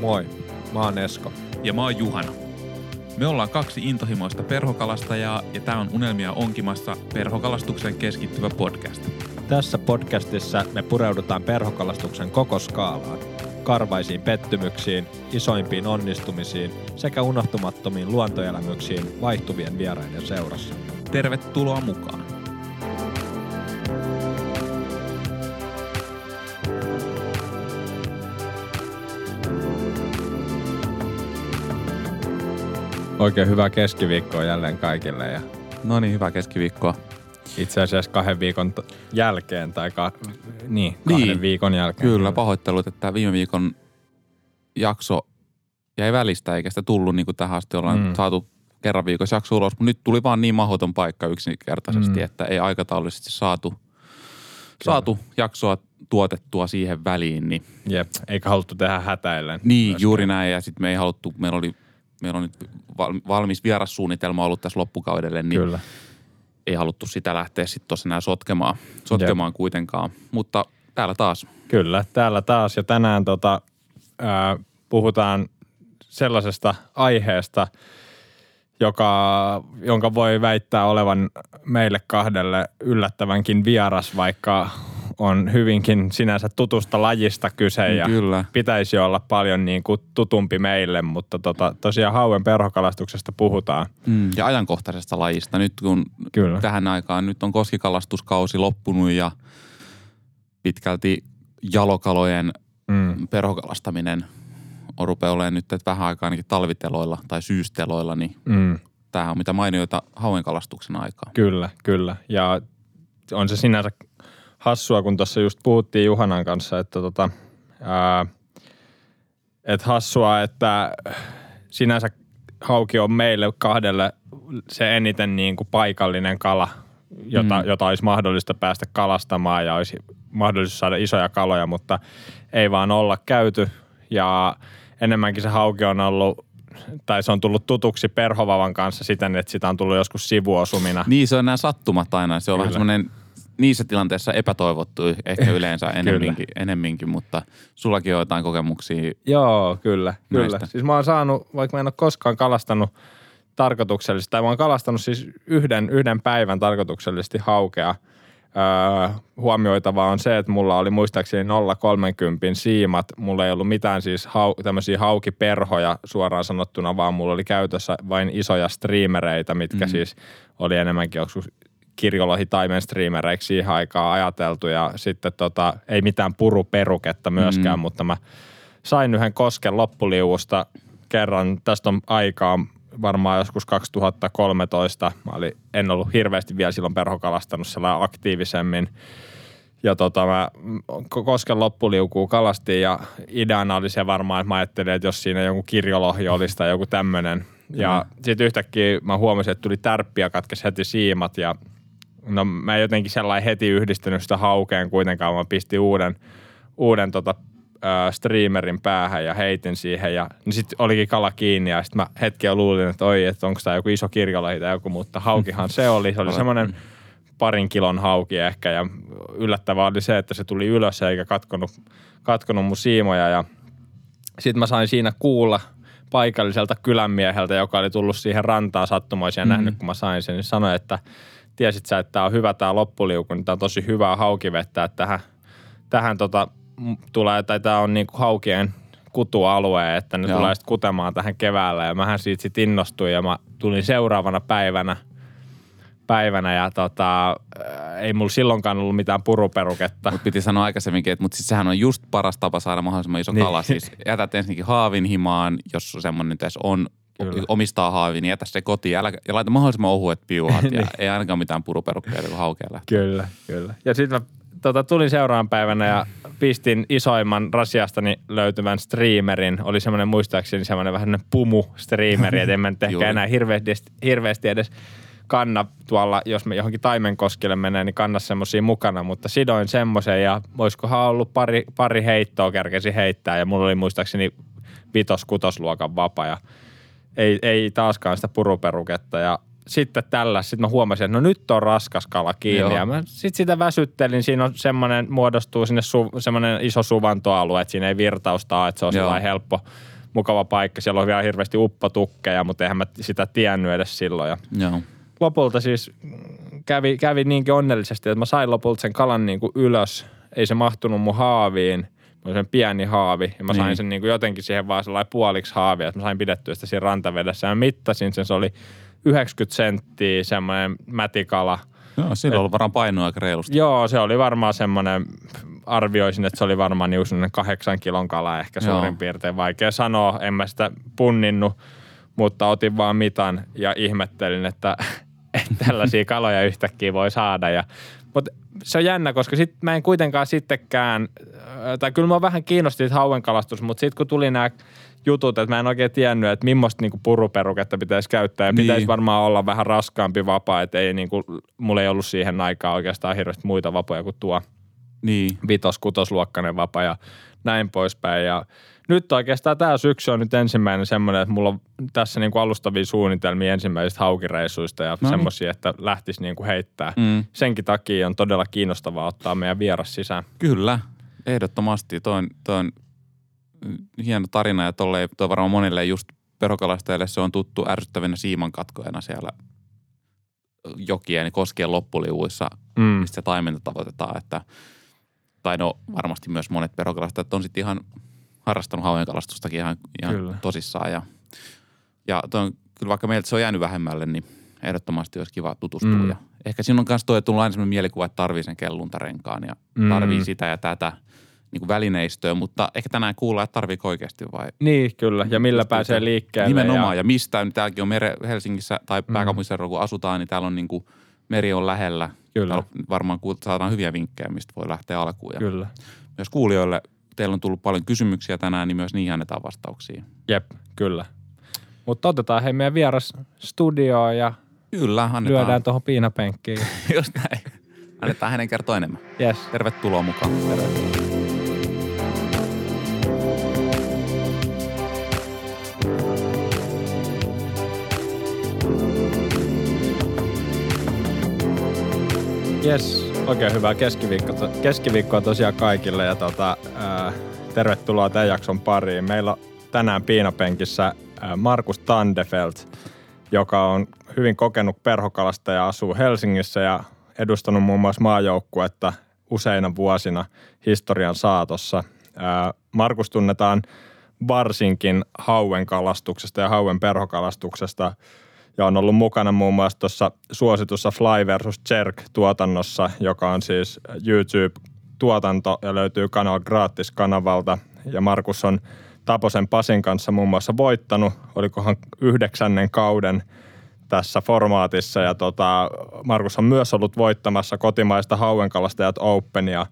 Moi, mä oon Esko. Ja mä oon Juhana. Me ollaan kaksi intohimoista perhokalastajaa ja tää on Unelmia onkimassa perhokalastukseen keskittyvä podcast. Tässä podcastissa me pureudutaan perhokalastuksen koko skaalaan. Karvaisiin pettymyksiin, isoimpiin onnistumisiin sekä unohtumattomiin luontoelämyksiin vaihtuvien vieraiden seurassa. Tervetuloa mukaan. Oikein hyvää keskiviikkoa jälleen kaikille ja No niin, hyvää keskiviikkoa. itse asiassa kahden viikon t- jälkeen tai ka- niin, kahden Niin, viikon jälkeen. Kyllä, pahoittelut, että viime viikon jakso jäi välistä eikä sitä tullut niin kuin tähän asti ollaan Mm. saatu kerran viikossa jakso ulos, mutta nyt tuli vaan niin mahdoton paikka yksinkertaisesti, Mm. että ei aikataulullisesti saatu, saatu jaksoa tuotettua siihen väliin, niin Jep, eikä haluttu tehdä hätäillen. Niin, myöskään. juuri näin. Ja sitten me ei haluttu, meillä oli, meillä on nyt val- valmis vierassuunnitelma ollut tässä loppukaudelle, niin Kyllä. ei haluttu sitä lähteä sitten tuossa enää sotkemaan, sotkemaan kuitenkaan. Mutta täällä taas. Kyllä, täällä taas ja tänään tota, ää, puhutaan sellaisesta aiheesta, joka, jonka voi väittää olevan meille kahdelle yllättävänkin vieras, vaikka on hyvinkin sinänsä tutusta lajista kyse ja Kyllä. pitäisi olla paljon niin kuin tutumpi meille, mutta tota, tosiaan hauen perhokalastuksesta puhutaan. Mm, ja ajankohtaisesta lajista. Nyt kun Kyllä. tähän aikaan, nyt on koskikalastuskausi loppunut ja pitkälti jalokalojen Mm, perhokalastaminen on rupeaa olemaan nyt että vähän aikaa ainakin talviteloilla tai syysteloilla, niin mm. tämähän on mitä mainioita hauenkalastuksen aikaa. Kyllä, kyllä. Ja on se sinänsä hassua, kun tuossa just puhuttiin Juhanan kanssa, että tota, ää, et hassua, että sinänsä hauki on meille kahdelle se eniten niin kuin paikallinen kala, jota, mm. Mm. jota olisi mahdollista päästä kalastamaan ja olisi mahdollisuus saada isoja kaloja, mutta ei vaan olla käyty ja enemmänkin se hauki on ollut tai se on tullut tutuksi perhovavan kanssa siten, että sitä on tullut joskus sivuosumina. Niin, se on nämä sattumat aina. Se on Kyllä. vähän semmoinen niissä tilanteissa epätoivottu ehkä yleensä enemminkin, enemminkin, mutta sullakin on jotain kokemuksia. Joo, kyllä, kyllä. Näistä. Siis mä oon saanut, vaikka mä en ole koskaan kalastanut tarkoituksellisesti, tai mä oon kalastanut siis yhden, yhden päivän tarkoituksellisesti haukea. Öö, huomioitavaa on se, että mulla oli muistaakseni 0,30 siimat. Mulla ei ollut mitään siis hau, tämmöisiä haukiperhoja suoraan sanottuna, vaan mulla oli käytössä vain isoja striimereitä, mitkä mm. Siis oli enemmänkin joskus kirjolohi taimen striimereiksi siihen aikaan ajateltu ja sitten tota, ei mitään puruperuketta myöskään, Mm. mutta mä sain yhden kosken loppuliuusta kerran, tästä on aikaa varmaan joskus 2013. Mä olin, en ollut hirveästi vielä silloin perhokalastanut sellainen aktiivisemmin. Ja tota, mä ko- kosken loppuliukuu kalastin ja ideana oli se varmaan, että mä ajattelin, että jos siinä joku kirjolohja olisi tai joku tämmöinen. Ja mm. sitten yhtäkkiä mä huomasin, että tuli tärppi ja katkesi heti siimat ja no mä en jotenkin sellainen heti yhdistänyt sitä haukeen kuitenkaan. Mä pistin uuden, uuden tota, äh, streamerin päähän ja heitin siihen ja niin sitten olikin kala kiinni ja sitten mä hetken luulin, että oi, että onko tämä joku iso kirjolohi tai joku, mutta haukihan se oli. Se oli semmoinen parin kilon hauki ehkä ja yllättävää oli se, että se tuli ylös eikä katkonut, katkonut mun siimoja ja sitten mä sain siinä kuulla paikalliselta kylänmieheltä, joka oli tullut siihen rantaan sattumoisin ja Mhm. nähnyt, kun mä sain sen, niin sanoi, että tiesit sä, että tämä on hyvä tämä loppuliuku, niin tämä on tosi hyvää haukivettä, että tähän, tähän tota, tulee, tai tämä on niinku haukien kutualue, että ne Joo. tulee sitten kutemaan tähän keväällä ja mähän siitä sitten innostuin ja mä tulin seuraavana päivänä päivänä ja tota, ei mulla silloinkaan ollut mitään puruperuketta. Mutta piti sanoa aikaisemminkin, että mutta siis sehän on just paras tapa saada mahdollisimman iso Niin. kala. Siis jätät ensinnäkin haavin himaan, jos semmoinen nyt edes on, Kyllä. omistaa haavin, niin jätä se kotiin älä, ja laita mahdollisimman ohuet piuhat. ja Niin. ei ainakaan mitään puruperukkeita, kun haukea lähtee. Kyllä, kyllä. Ja sitten mä tota, tulin seuraavan päivänä ja pistin isoimman rasiastani löytyvän streamerin. Oli semmoinen muistaakseni semmoinen vähän semmoinen pumu-streameri, että en mä nyt ehkä enää hirveästi, hirveästi edes kanna tuolla, jos me johonkin taimenkoskelle menee, niin kanna semmoisia mukana, mutta sidoin semmoisen ja voisikohan ollut pari, pari heittoa kerkesi heittää ja mulla oli muistaakseni vitos-kutosluokan vapa ja ei, ei taaskaan sitä puruperuketta ja sitten tällä, sitten mä huomasin, että no nyt on raskas kala kiinni. Joo. Ja mä sitten sitä väsyttelin, siinä on semmoinen, muodostuu sinne su, semmoinen iso suvantoalue, että siinä ei virtausta ole, että se on sellainen helppo, mukava paikka. Siellä on vielä hirveästi uppotukkeja, mutta eihän mä sitä tiennyt edes silloin. Ja Joo. lopulta siis kävi, kävi niinkin onnellisesti, että mä sain lopulta sen kalan niin kuin ylös. Ei se mahtunut mun haaviin. Mä sen pieni haavi ja mä sain Niin. sen niin kuin jotenkin siihen vaan sellainen puoliksi haavi, että mä sain pidettyä sitä siinä rantavedessä. Ja mittasin sen, se oli 90 senttiä semmoinen mätikala. Joo, on ollut varmaan painoa aika reilusti. Joo, se oli varmaan semmoinen, arvioisin, että se oli varmaan niin semmoinen kahdeksan kilon kala ehkä Joo. suurin piirtein. Vaikea sanoa, en mä sitä punninnut, mutta otin vaan mitan ja ihmettelin, että, että tällaisia kaloja yhtäkkiä voi saada. Ja, mutta se on jännä, koska sit mä en kuitenkaan sittenkään, äh, tai kyllä mä vähän kiinnosti hauenkalastus, mutta sitten kun tuli nämä jutut, että mä en oikein tiennyt, että millaista niinku puruperuketta pitäisi käyttää ja Niin. pitäisi varmaan olla vähän raskaampi vapaa, että ei niinku, mulla ei ollut siihen aikaan oikeastaan hirveästi muita vapoja kuin tuo Niin. vitos, kutosluokkainen vapa ja näin poispäin. Ja nyt oikeastaan tämä syksy on nyt ensimmäinen semmoinen, että mulla on tässä niinku alustavia suunnitelmia ensimmäisistä haukireissuista ja niin. semmoisia, että lähtisi niinku heittää. Mm. Senkin takia on todella kiinnostavaa ottaa meidän vieras sisään. Kyllä, ehdottomasti. Toi on, toi on hieno tarina ja tolle, toi varmaan monille just perokalastajille se on tuttu ärsyttävinä siimankatkojana siellä jokien koskien loppuliuissa, Mm. mistä se taimenta tavoitetaan. Että, tai no varmasti myös monet perokalastajat on sitten ihan harrastanut hauenkalastustakin ihan, ihan Kyllä. tosissaan. Ja, ja toi on, kyllä vaikka meiltä se on jäänyt vähemmälle, niin ehdottomasti olisi kiva tutustua. Mm. Mm. Ja ehkä siinä on myös että tullut aina sellainen mielikuva, että tarvii sen kelluntarenkaan ja Mm. tarvii sitä ja tätä niin kuin välineistöä, mutta ehkä tänään kuullaan, että tarviiko oikeasti vai Niin, kyllä. Ja millä pääsee että liikkeelle. Nimenomaan, Ja, ja mistä, nyt täälläkin on mere, Helsingissä tai pääkaupunkiseudulla, kun asutaan, niin täällä on niin kuin, meri on lähellä. Kyllä. Täällä varmaan saadaan hyviä vinkkejä, mistä voi lähteä alkuun. Ja kyllä. myös kuulijoille, teillä on tullut paljon kysymyksiä tänään, niin myös niihin annetaan vastauksia. Jep, kyllä. Mutta otetaan hei meidän vieras studioon ja Kyllä, annetaan. lyödään tuohon piinapenkkiin. Just näin. Annetaan hänen kertoa enemmän. Yes. Tervetuloa mukaan. Yes, oikein hyvää keskiviikkoa, keskiviikkoa tosiaan kaikille ja tota, ää, tervetuloa tämän jakson pariin. Meillä on tänään piinapenkissä ää, Markus Tandefelt, joka on hyvin kokenut perhokalastaja ja asuu Helsingissä ja edustanut muun muassa maajoukkuetta useina vuosina historian saatossa. Ää, Markus tunnetaan varsinkin hauen kalastuksesta ja hauen perhokalastuksesta ja on ollut mukana muun muassa tuossa suositussa Fly vs. Jerk-tuotannossa, joka on siis YouTube-tuotanto ja löytyy Kanal Gratis-kanavalta. Ja Markus on Taposen Pasin kanssa muun muassa voittanut, olikohan yhdeksännen kauden tässä formaatissa. Ja tota, Markus on myös ollut voittamassa kotimaista hauenkalastajat Openia,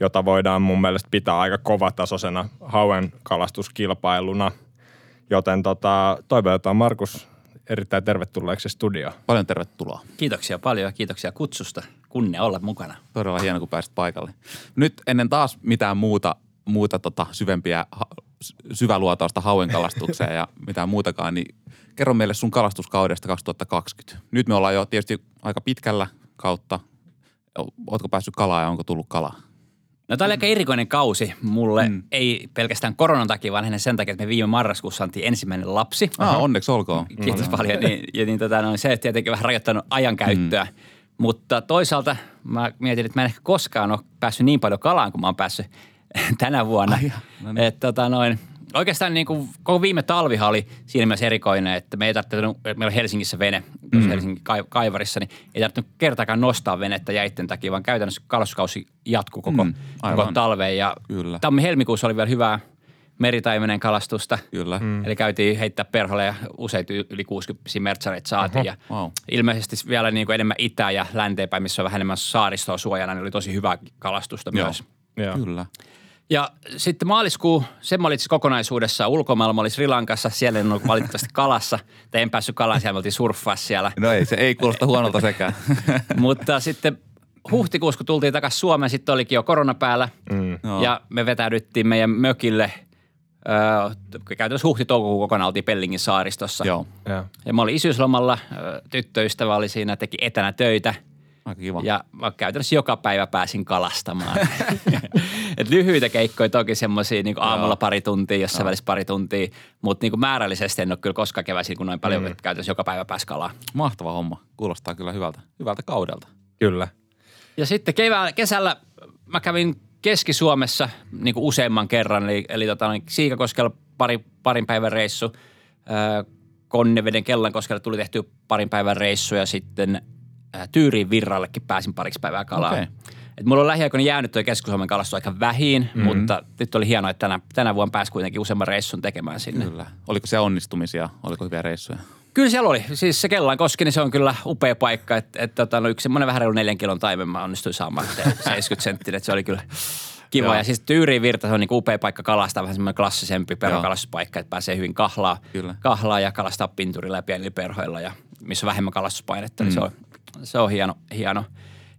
jota voidaan mun mielestä pitää aika kovatasoisena hauenkalastuskilpailuna. Joten tota, toivotetaan Markus erittäin tervetulleeksi studioon. Paljon tervetuloa. Kiitoksia paljon ja kiitoksia kutsusta. Kunnia olla mukana. Todella hieno, kun pääsit paikalle. Nyt ennen taas mitään muuta, muuta tota syvempiä syväluotausta hauenkalastukseen ja mitään muutakaan, niin kerro meille sun kalastuskaudesta 2020. Nyt me ollaan jo tietysti aika pitkällä kautta. Ootko päässyt kalaa ja onko tullut kalaa? No tämä oli aika erikoinen kausi mulle, Mm. mm. ei pelkästään koronan takia, vaan hänen sen takia, että me viime marraskuussa saatiin ensimmäinen lapsi. Ah, onneksi olkoon. Kiitos paljon. Niin, ja niin tota, no, se tietenkin vähän rajoittanut ajankäyttöä. Mm. Mutta toisaalta mä mietin, että mä en ehkä koskaan ole päässyt niin paljon kalaan kuin mä oon päässyt tänä vuonna. Ai no niin. Et, tota, noin, oikeastaan niin kuin, koko viime talvihan oli siinä mielessä erikoinen, että me ei tarvitse, meillä on Helsingissä vene, mm. Helsingin kai- kaivarissa, niin ei tarvitse kertaakaan nostaa venettä jäitten takia, vaan käytännössä kalastuskausi jatkuu koko, Mm, aivan. koko talven. Ja Kyllä. tammi-helmikuussa oli vielä hyvää meritaimenen kalastusta. Kyllä. Mm. Eli käytiin heittää perholle ja useita yli 60 mertsareita saatiin. Ja wow. Ilmeisesti vielä niin kuin enemmän itä- ja länteenpäin, missä on vähän enemmän saaristoa suojana, niin oli tosi hyvää kalastusta Joo. myös. Joo. Kyllä. Ja sitten maaliskuu, se mä olin siis kokonaisuudessaan ulkomailla. Mä olin Sri Lankassa, siellä en ollut valitettavasti kalassa. Tai en päässyt kalaan, siellä me oltiin surffaa siellä. No ei, se ei kuulosta huonolta sekään. Mutta sitten huhtikuussa, kun tultiin takaisin Suomeen, sitten olikin jo korona päällä. Mm. Joo. Ja me vetäydyttiin meidän mökille Öö, käytännössä huhti-toukokuun kokonaan oltiin Pellingin saaristossa. Joo, Joo. Ja mä olin isyyslomalla, tyttöystävä oli siinä, teki etänä töitä. Aika kiva. Ja mä käytännössä joka päivä pääsin kalastamaan. Et lyhyitä keikkoja toki semmoisia niin aamulla pari tuntia, jossain välissä pari tuntia, mutta niin määrällisesti en ole kyllä koskaan keväisin kun noin paljon, mm. että käytännössä joka päivä pääsi kalaa. Mahtava homma. Kuulostaa kyllä hyvältä, hyvältä kaudelta. Kyllä. Ja sitten kevää, kesällä mä kävin Keski-Suomessa niin kuin useamman kerran, eli, eli tota, niin Siikakoskella pari, parin päivän reissu. Ää, Konneveden Kellankoskella tuli tehty parin päivän reissu ja sitten Tyyriin Virrallekin pääsin pariksi päivää kalaa. Okei. Et mulla on lähiaikoina jäänyt tuo Keski-Suomen kalastus aika vähin, mm-hmm. mutta nyt oli hienoa, että tänä, tänä vuonna pääsi kuitenkin useamman reissun tekemään sinne. Kyllä. Oliko se onnistumisia? Oliko hyviä reissuja? Kyllä siellä oli. Siis se Kellankoski, niin se on kyllä upea paikka. Että et, tota, no yksi semmoinen vähän reilu neljän kilon taimen mä onnistuin saamaan se 70 senttinen. Että se oli kyllä kiva. Joo. ja siis Tyyriin virta, se on niinku upea paikka kalastaa, vähän semmoinen klassisempi perhokalastuspaikka, että pääsee hyvin kahlaa, Kyllä. kahlaa ja kalastaa pinturilla ja pienillä perhoilla ja missä on vähemmän kalastuspainetta, niin se on, se on hieno, hieno.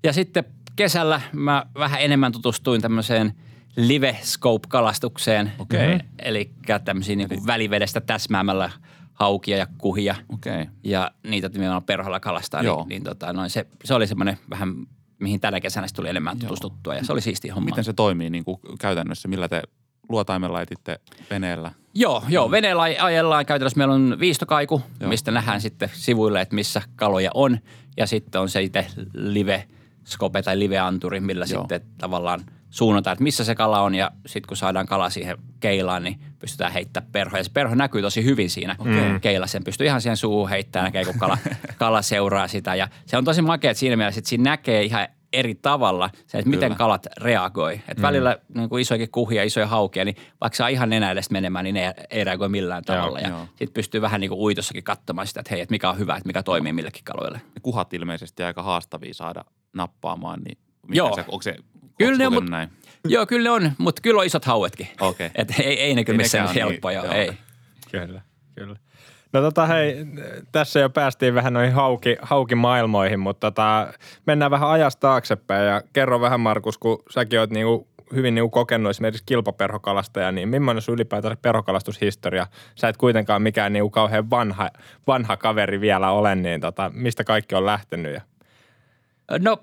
Ja sitten kesällä mä vähän enemmän tutustuin tämmöiseen live scope-kalastukseen. Okei. Eli tämmöisiä niinku välivedestä täsmäämällä haukia ja kuhia Okei. ja niitä nimenomaan perholla kalastaa, Joo. niin, niin tota, noin se, se oli semmoinen vähän, mihin tänä kesänä tuli enemmän tutustuttua ja se oli siisti homma. Miten se toimii niin kuin käytännössä? Millä te luotaimen laititte veneellä? Joo, joo, veneellä aj- ajellaan käytännössä. Meillä on viistokaiku, Joo. mistä nähdään sitten sivuille, että missä kaloja on. Ja sitten on se itse live scope tai live-anturi, millä Joo. joo. sitten tavallaan suunnataan, että missä se kala on. Ja sitten kun saadaan kala siihen keilaan, niin pystytään heittämään perho. Ja se perho näkyy tosi hyvin siinä okay. keilassa. Sen pystyy ihan siihen suuhun heittämään, näkee kun kala, kala seuraa sitä. Ja se on tosi makea että siinä mielessä, että siinä näkee ihan eri tavalla se, että miten Kyllä. kalat reagoi. Et välillä niin kuin isojakin kuhia, isoja haukia, niin vaikka saa ihan nenä edestä menemään, niin ne ei reagoi millään tavalla. joo. ja sitten pystyy vähän niin kuin uitossakin katsomaan sitä, että hei, että mikä on hyvä, että mikä toimii millekin kaloille. Ne kuhat ilmeisesti aika haastavia saada nappaamaan, niin mikä Joo. Se, onko se Kyllä ne on, onko mut, näin? joo, kyllä ne on, mutta kyllä on isot hauetkin. Okei. Et ei, ei ne kyllä missään helppoja niin, joo. ei. Kyllä, kyllä. No tota hei, tässä jo päästiin vähän noihin hauki, haukimaailmoihin, mutta tota, mennään vähän ajasta taaksepäin ja kerro vähän Markus, kun säkin oot niinku hyvin niinku kokenut esimerkiksi kilpaperhokalastaja, niin millainen sun ylipäätään perhokalastushistoria? Sä et kuitenkaan mikään niinku kauhean vanha, vanha kaveri vielä ole, niin tota, mistä kaikki on lähtenyt? Ja... No,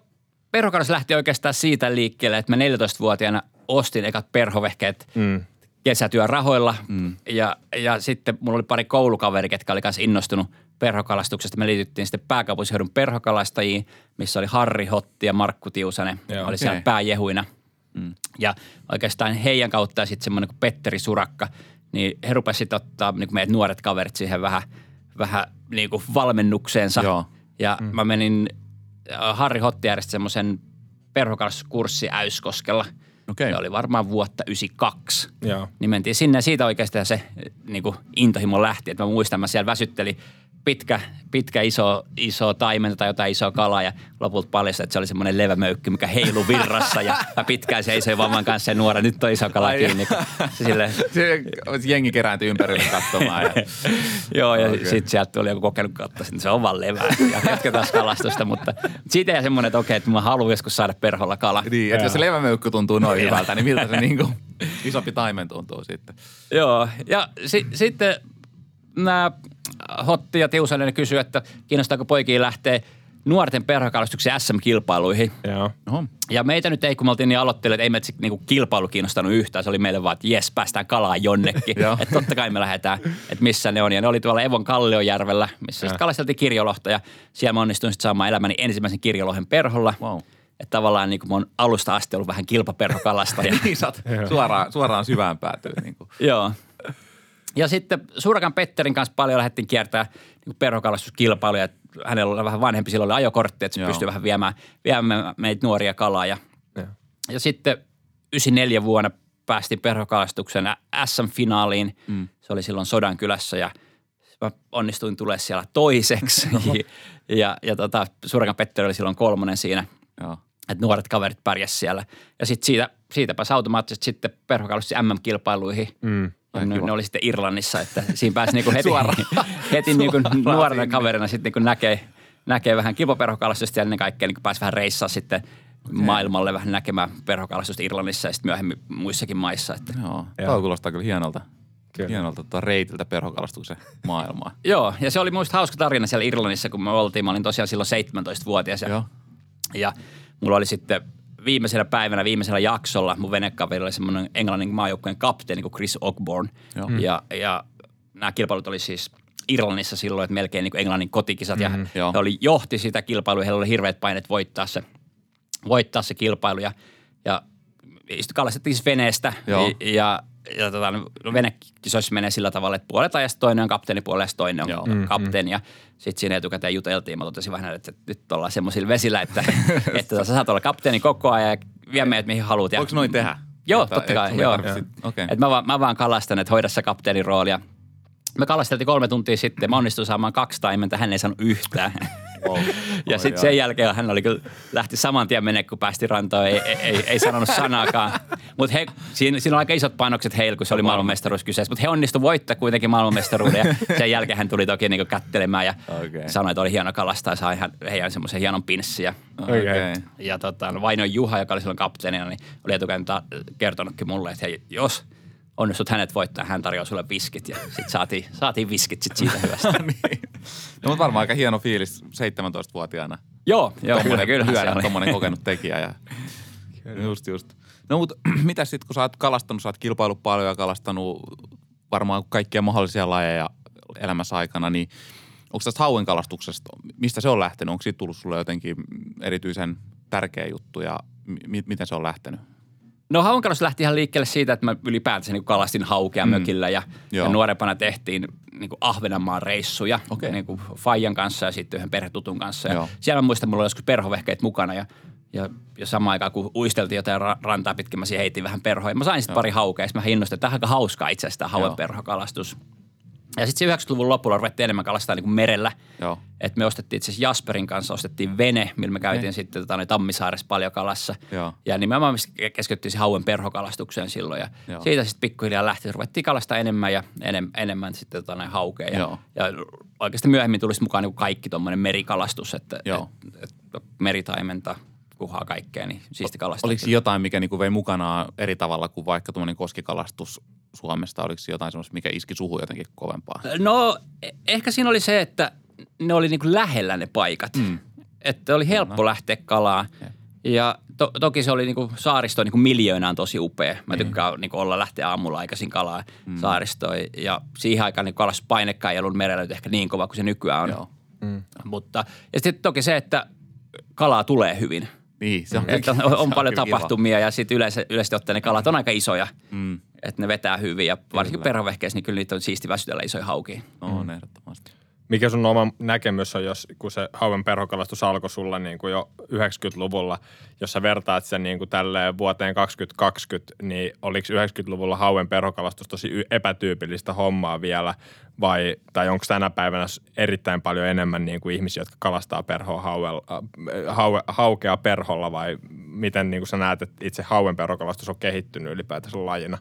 perhokalas lähti oikeastaan siitä liikkeelle, että mä 14-vuotiaana ostin ekat perhovehkeet Mm. Kesätyörahoilla. Mm. Ja, ja sitten mulla oli pari koulukaveri, ketkä oli kanssa innostunut perhokalastuksesta. Me liityttiin sitten pääkaupunkiseudun perhokalastajiin, missä oli Harri Hotti ja Markku Tiusanen. Joo, oli okei. siellä pääjehuina. Mm. Ja oikeastaan heidän kautta ja sitten semmoinen kuin Petteri Surakka, niin he rupesivat ottaa niin kuin meidät nuoret kaverit siihen vähän, vähän niin kuin valmennukseensa. Joo. Ja mm. mä menin, äh, Harri Hotti järjesti semmoisen perhokalastuskurssi Äyskoskella. Okei. Se oli varmaan vuotta 92. Joo. Niin mentiin sinne ja siitä oikeastaan se niin kuin intohimo lähti. Että mä muistan, mä siellä väsytteli pitkä, pitkä iso, iso taimenta tai jotain isoa kalaa ja lopulta paljastui, että se oli semmoinen levämöykky, mikä heilu virrassa ja mä pitkään seisoin vamman kanssa ja nuora, nyt on iso kala Ai kiinni. kun Se sille, Se, jengi kerääntyi ympärille katsomaan. Ja, joo, ja okay. sitten sieltä tuli joku kokenut katsoa, että se on vaan levää ja jatketaan kalastusta, mutta siitä jäi semmoinen, että okei, että mä haluan joskus saada perholla kala. niin, että jos se levämöykky tuntuu noin hyvältä, niin miltä se niin kuin, isompi taimen tuntuu sitten? Joo, ja si- sitten nämä Hotti ja Tiusanen kysyy, että kiinnostaako poikia lähteä nuorten perhokalastuksen SM-kilpailuihin. Joo. Oho. Ja meitä nyt ei, kun me oltiin niin aloittelijoita, että ei meitä niinku kilpailu kiinnostanut yhtään. Se oli meille vaan, että jes, päästään kalaan jonnekin. Että totta kai me lähdetään, että missä ne on. Ja ne oli tuolla Evon Kalliojärvellä, missä sitten kalasteltiin kirjolohta. Ja siellä mä onnistuin sitten saamaan elämäni ensimmäisen kirjolohen perholla. Wow. Että tavallaan niin kuin mä oon alusta asti ollut vähän kilpaperhokalastaja. niin, sä oot suoraan, suoraan syvään päätyy. Niin kuin. Joo. Ja sitten Surakan Petterin kanssa paljon lähdettiin kiertämään niin perhokalastuskilpailuja. Hänellä oli vähän vanhempi, silloin oli ajokortti, että se Joo. pystyi vähän viemään, viemään meitä nuoria kalaa. Ja, Joo. ja sitten 94 vuonna päästiin perhokalastuksen SM-finaaliin. Mm. Se oli silloin Sodankylässä ja mä onnistuin tulemaan siellä toiseksi. ja ja tota, Surakan Petteri oli silloin kolmonen siinä Joo. että nuoret kaverit pärjäs siellä. Ja sitten siitä, siitä pääsi automaattisesti sitten perhokalussi MM-kilpailuihin. Mm. Ja ne, ne, oli sitten Irlannissa, että siinä pääsi niinku heti, Suoraan. heti niinku Suoraan nuorena sinne. kaverina sitten niinku näkee, näkee vähän kilpaperhokalastusta ja ennen kaikkea niinku pääsi vähän reissaa sitten maailmalle vähän näkemään perhokalastusta Irlannissa ja sitten myöhemmin muissakin maissa. Että. Joo. Joo. Toi kuulostaa kyllä hienolta. Kyllä. hienolta tota reitiltä perhokalastuksen maailmaa. Joo, ja se oli muista hauska tarina siellä Irlannissa, kun me oltiin. Mä olin tosiaan silloin 17-vuotias ja, Joo. ja mulla oli sitten viimeisenä päivänä, viimeisellä jaksolla mun venekaveri oli semmoinen englannin maajoukkueen kapteeni kuin Chris Ogborn. Joo. Ja, ja nämä kilpailut oli siis Irlannissa silloin, että melkein niin kuin Englannin kotikisat. Ja Mhm, joo. he oli, johti sitä kilpailua, heillä oli hirveät paineet voittaa se, voittaa se kilpailu. Ja, ja istu, kalastettiin siis veneestä Joo. ja, ja, ja tota, no, venekisoissa menee sillä tavalla, että puolet ajasta toinen on kapteeni, puolet toinen on Joo. mm, kapteeni. Ja sitten siinä etukäteen juteltiin. Mä totesin vähän, että nyt ollaan semmoisilla vesillä, että, että sä saat olla kapteeni koko ajan ja vie meidät mihin haluat. Ja, Voiko noin tehdä? Joo, Että- totta et kai. ei Joo. Okei. Et mä, vaan, mä vaan kalastan, että hoida sä kapteenin roolia. Me kalasteltiin kolme tuntia sitten. Mä onnistuin saamaan kaksi taimenta, hän ei saanut yhtään. Wow. Ja sitten sen jälkeen hän oli kyllä, lähti saman tien mene, kun päästi rantoon, ei, ei, ei, ei sanonut sanaakaan. Mutta siinä, siinä on aika isot panokset heillä, kun se oli maailmanmestaruus kyseessä. Mutta he onnistu voittaa kuitenkin maailmanmestaruuden ja sen jälkeen hän tuli toki niinku kättelemään ja Okei. sanoi, että oli hieno kalastaa ja sai heidän semmoisen hienon pinssin. Ja, Okei. ja tota, no Vaino Juha, joka oli silloin kapteenina, niin oli etukäteen kertonutkin mulle, että hei, jos onnistut hänet voittaa, hän tarjoaa sulle viskit. Ja sitten saatiin, saatiin viskit sit siitä hyvästä. niin. No, mutta varmaan aika hieno fiilis 17-vuotiaana. joo, joo, kyllä, kyllä. se Hyödä, oli. tommonen kokenut tekijä. Ja... Just, just. No mutta mitä sitten, kun sä oot kalastanut, sä oot kilpailu paljon ja kalastanut varmaan kaikkia mahdollisia lajeja elämässä aikana, niin onko tästä hauen kalastuksesta, mistä se on lähtenyt? Onko siitä tullut sulle jotenkin erityisen tärkeä juttu ja mi- miten se on lähtenyt? No hauenkalastus lähti ihan liikkeelle siitä, että mä ylipäätänsä niin kalastin haukea mm. mökillä ja, Joo. ja nuorempana tehtiin niin kuin Ahvenanmaan reissuja Okei. niin kuin Fajan kanssa ja sitten yhden perhetutun kanssa. Ja Joo. siellä mä muistan, mulla oli joskus perhovehkeet mukana ja, ja, ja samaan aikaan kun uisteltiin jotain ra- rantaa pitkin, mä heitin vähän perhoja. Mä sain sitten pari haukea, sitten mä innostuin, että tämä on aika hauskaa itse asiassa tämä hauen Joo. perhokalastus. Ja sitten 90-luvun lopulla ruvettiin enemmän kalastaa niin kuin merellä. Joo. Et me ostettiin itse asiassa Jasperin kanssa, ostettiin vene, millä me käytiin sitten tota, niin Tammisaaressa paljon kalassa. Joo. Ja nimenomaan me keskityttiin siihen hauen perhokalastukseen silloin. Ja Joo. siitä sitten pikkuhiljaa lähti, ruvettiin kalastaa enemmän ja enem, enemmän sitten tota, näin haukea. Ja, Joo. ja oikeasti myöhemmin tulisi mukaan niin kuin kaikki tuommoinen merikalastus, että Joo. et, et, meritaimenta, kuhaa kaikkea, niin siisti kalastaa. Oliko jotain, mikä niinku vei mukanaan eri tavalla kuin vaikka tuommoinen koskikalastus Suomesta? Oliko jotain semmoista, mikä iski suhu jotenkin kovempaa? No e- ehkä siinä oli se, että ne oli niinku lähellä ne paikat. Mm. Että oli helppo lähteä kalaan. Ja to, toki se oli niinku saaristo niinku miljoonaan tosi upea. Mä tykkään niinku olla lähteä aamulla aikaisin kalaa mm. saaristoon. Ja siihen aikaan niin kalastuspainekaan ei ollut merellä nyt ehkä niin kova kuin se nykyään on. Joo. Mutta, ja sitten toki se, että kalaa tulee hyvin. Niin, se on, Että on, se on paljon kiva. tapahtumia ja sitten yleensä, yleisesti ottaen ne kalat on aika isoja. Mm. Että ne vetää hyvin ja varsinkin perhovehkeissä, niin kyllä niitä on siisti väsytellä isoja haukia. On ehdottomasti. Mikä sun oma näkemys on, jos, kun se hauen perhokalastus alkoi sulla niin kuin jo 90-luvulla, jos sä vertaat sen niin kuin tälleen vuoteen 2020, niin oliko 90-luvulla hauen perhokalastus tosi epätyypillistä hommaa vielä vai, tai onko tänä päivänä erittäin paljon enemmän niin kuin ihmisiä, jotka kalastaa perhoa hauella, äh, haue, haukea perholla vai miten niin kuin sä näet, että itse hauen perhokalastus on kehittynyt ylipäätänsä lajina?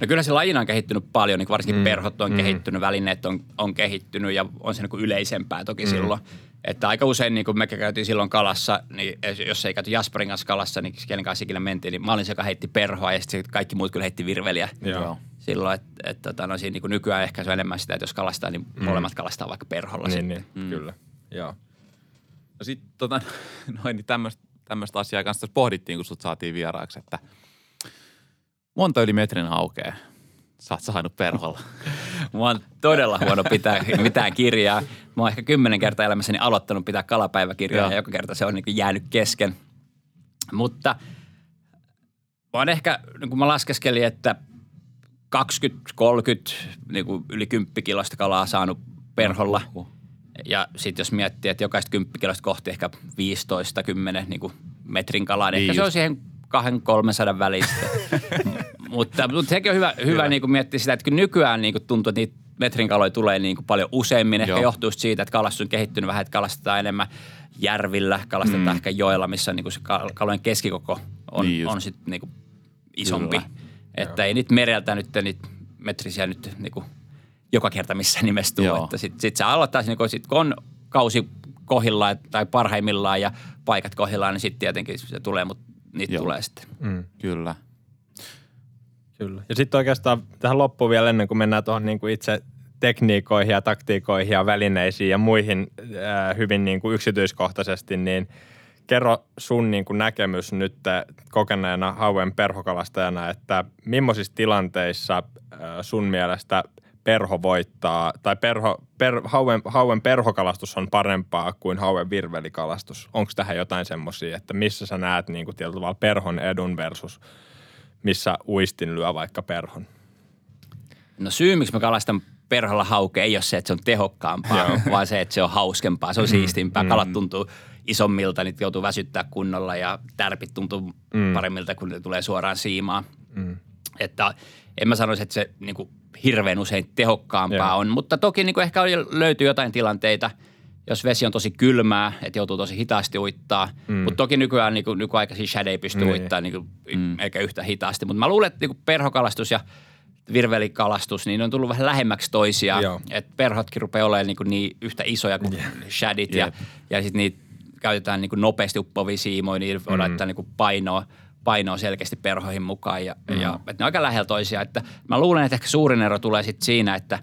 No kyllä se lajina on kehittynyt paljon, niin varsinkin mm. perhot on mm. kehittynyt, välineet on, on kehittynyt ja on se niin yleisempää toki mm. silloin. Että aika usein, niin kun me käytiin silloin kalassa, niin jos ei käyty Jasperin kanssa kalassa, niin kenen kanssa ikinä mentiin, niin mä olin se, joka heitti perhoa ja sitten kaikki muut kyllä heitti virveliä. Joo. Silloin, että et, tota, no, siinä niin nykyään ehkä se on enemmän sitä, että jos kalastaa, niin mm. molemmat kalastaa vaikka perholla. Niin, sitten. niin, mm. kyllä. Joo. No sitten tota, noin, niin tämmöistä asiaa kanssa pohdittiin, kun sut saatiin vieraaksi, että monta yli metrin haukea sä oot saanut perholla. Mä oon todella huono pitää mitään kirjaa. Mä oon ehkä kymmenen kertaa elämässäni aloittanut pitää kalapäiväkirjaa Joo. ja joka kerta se on niin jäänyt kesken. Mutta mä oon ehkä, niin kun mä laskeskelin, että 20-30 niin yli 10 kilosta kalaa saanut perholla. Ja sitten jos miettii, että jokaista 10 kilosta kohti ehkä 15-10 niin metrin kalaa, niin, Niin ehkä se just. on siihen 200-300 välistä. mutta, mutta sekin on hyvä, hyvä niin kuin miettiä sitä, että kun nykyään niin kuin tuntuu, että niitä metrin kaloja tulee niin kuin paljon useammin. Ehkä Joo. johtuu siitä, että kalastus on kehittynyt vähän, että kalastetaan enemmän järvillä, kalastetaan mm. ehkä joilla, missä niin kuin se kal- kalojen keskikoko on, Niin niin just. on sitten niin kuin isompi. Kyllä. Että ei niitä mereltä nyt niitä metrisiä nyt niin kuin joka kerta missä nimessä tuu. Joo. Että sitten sit se aloittaa, siinä, kun, sit, kun on kausi kohillaan tai parhaimmillaan ja paikat kohillaan, niin sitten tietenkin se tulee, mutta niitä Joo. tulee sitten. Mm. Kyllä. Kyllä. Ja sitten oikeastaan tähän loppuun vielä ennen kuin mennään tuohon niin kuin itse tekniikoihin ja taktiikoihin ja välineisiin ja muihin ää, hyvin niin kuin yksityiskohtaisesti, niin kerro sun niin kuin näkemys nyt kokeneena hauen perhokalastajana, että millaisissa tilanteissa ää, sun mielestä perho voittaa, tai perho, per, hauen, hauen perhokalastus on parempaa kuin hauen virvelikalastus. Onko tähän jotain semmoisia, että missä sä näet niin kuin tavalla perhon edun versus missä uistin lyö vaikka perhon? No syy, miksi mä kalastan perholla hauke ei ole se, että se on tehokkaampaa, Joo. vaan se, että se on hauskempaa, se on mm. siistimpää. Mm. Kalat tuntuu isommilta, niitä joutuu väsyttää kunnolla ja tärpit tuntuu mm. paremmilta, kun ne tulee suoraan siimaan. Mm. Että en mä sanoisi, että se niin kuin, hirveän usein tehokkaampaa Joo. on, mutta toki niin kuin ehkä löytyy jotain tilanteita, jos vesi on tosi kylmää, että joutuu tosi hitaasti uittaa. Mm. Mutta toki nykyään niin kuin, nykyaikaisia shad ei pysty niin. uittaa niin kuin, mm. eikä yhtä hitaasti. Mutta mä luulen, että niin kuin perhokalastus ja – virvelikalastus, niin ne on tullut vähän lähemmäksi toisiaan. Että perhotkin rupeaa olemaan niin, niin yhtä isoja kuin yeah. shadit yeah. ja, ja sitten niitä käytetään niin nopeasti uppovia siimoja, niin mm. laittaa niin painoa, painoa selkeästi perhoihin mukaan ja, mm. ja että ne on aika lähellä toisiaan. Että mä luulen, että ehkä suurin ero tulee sitten siinä, että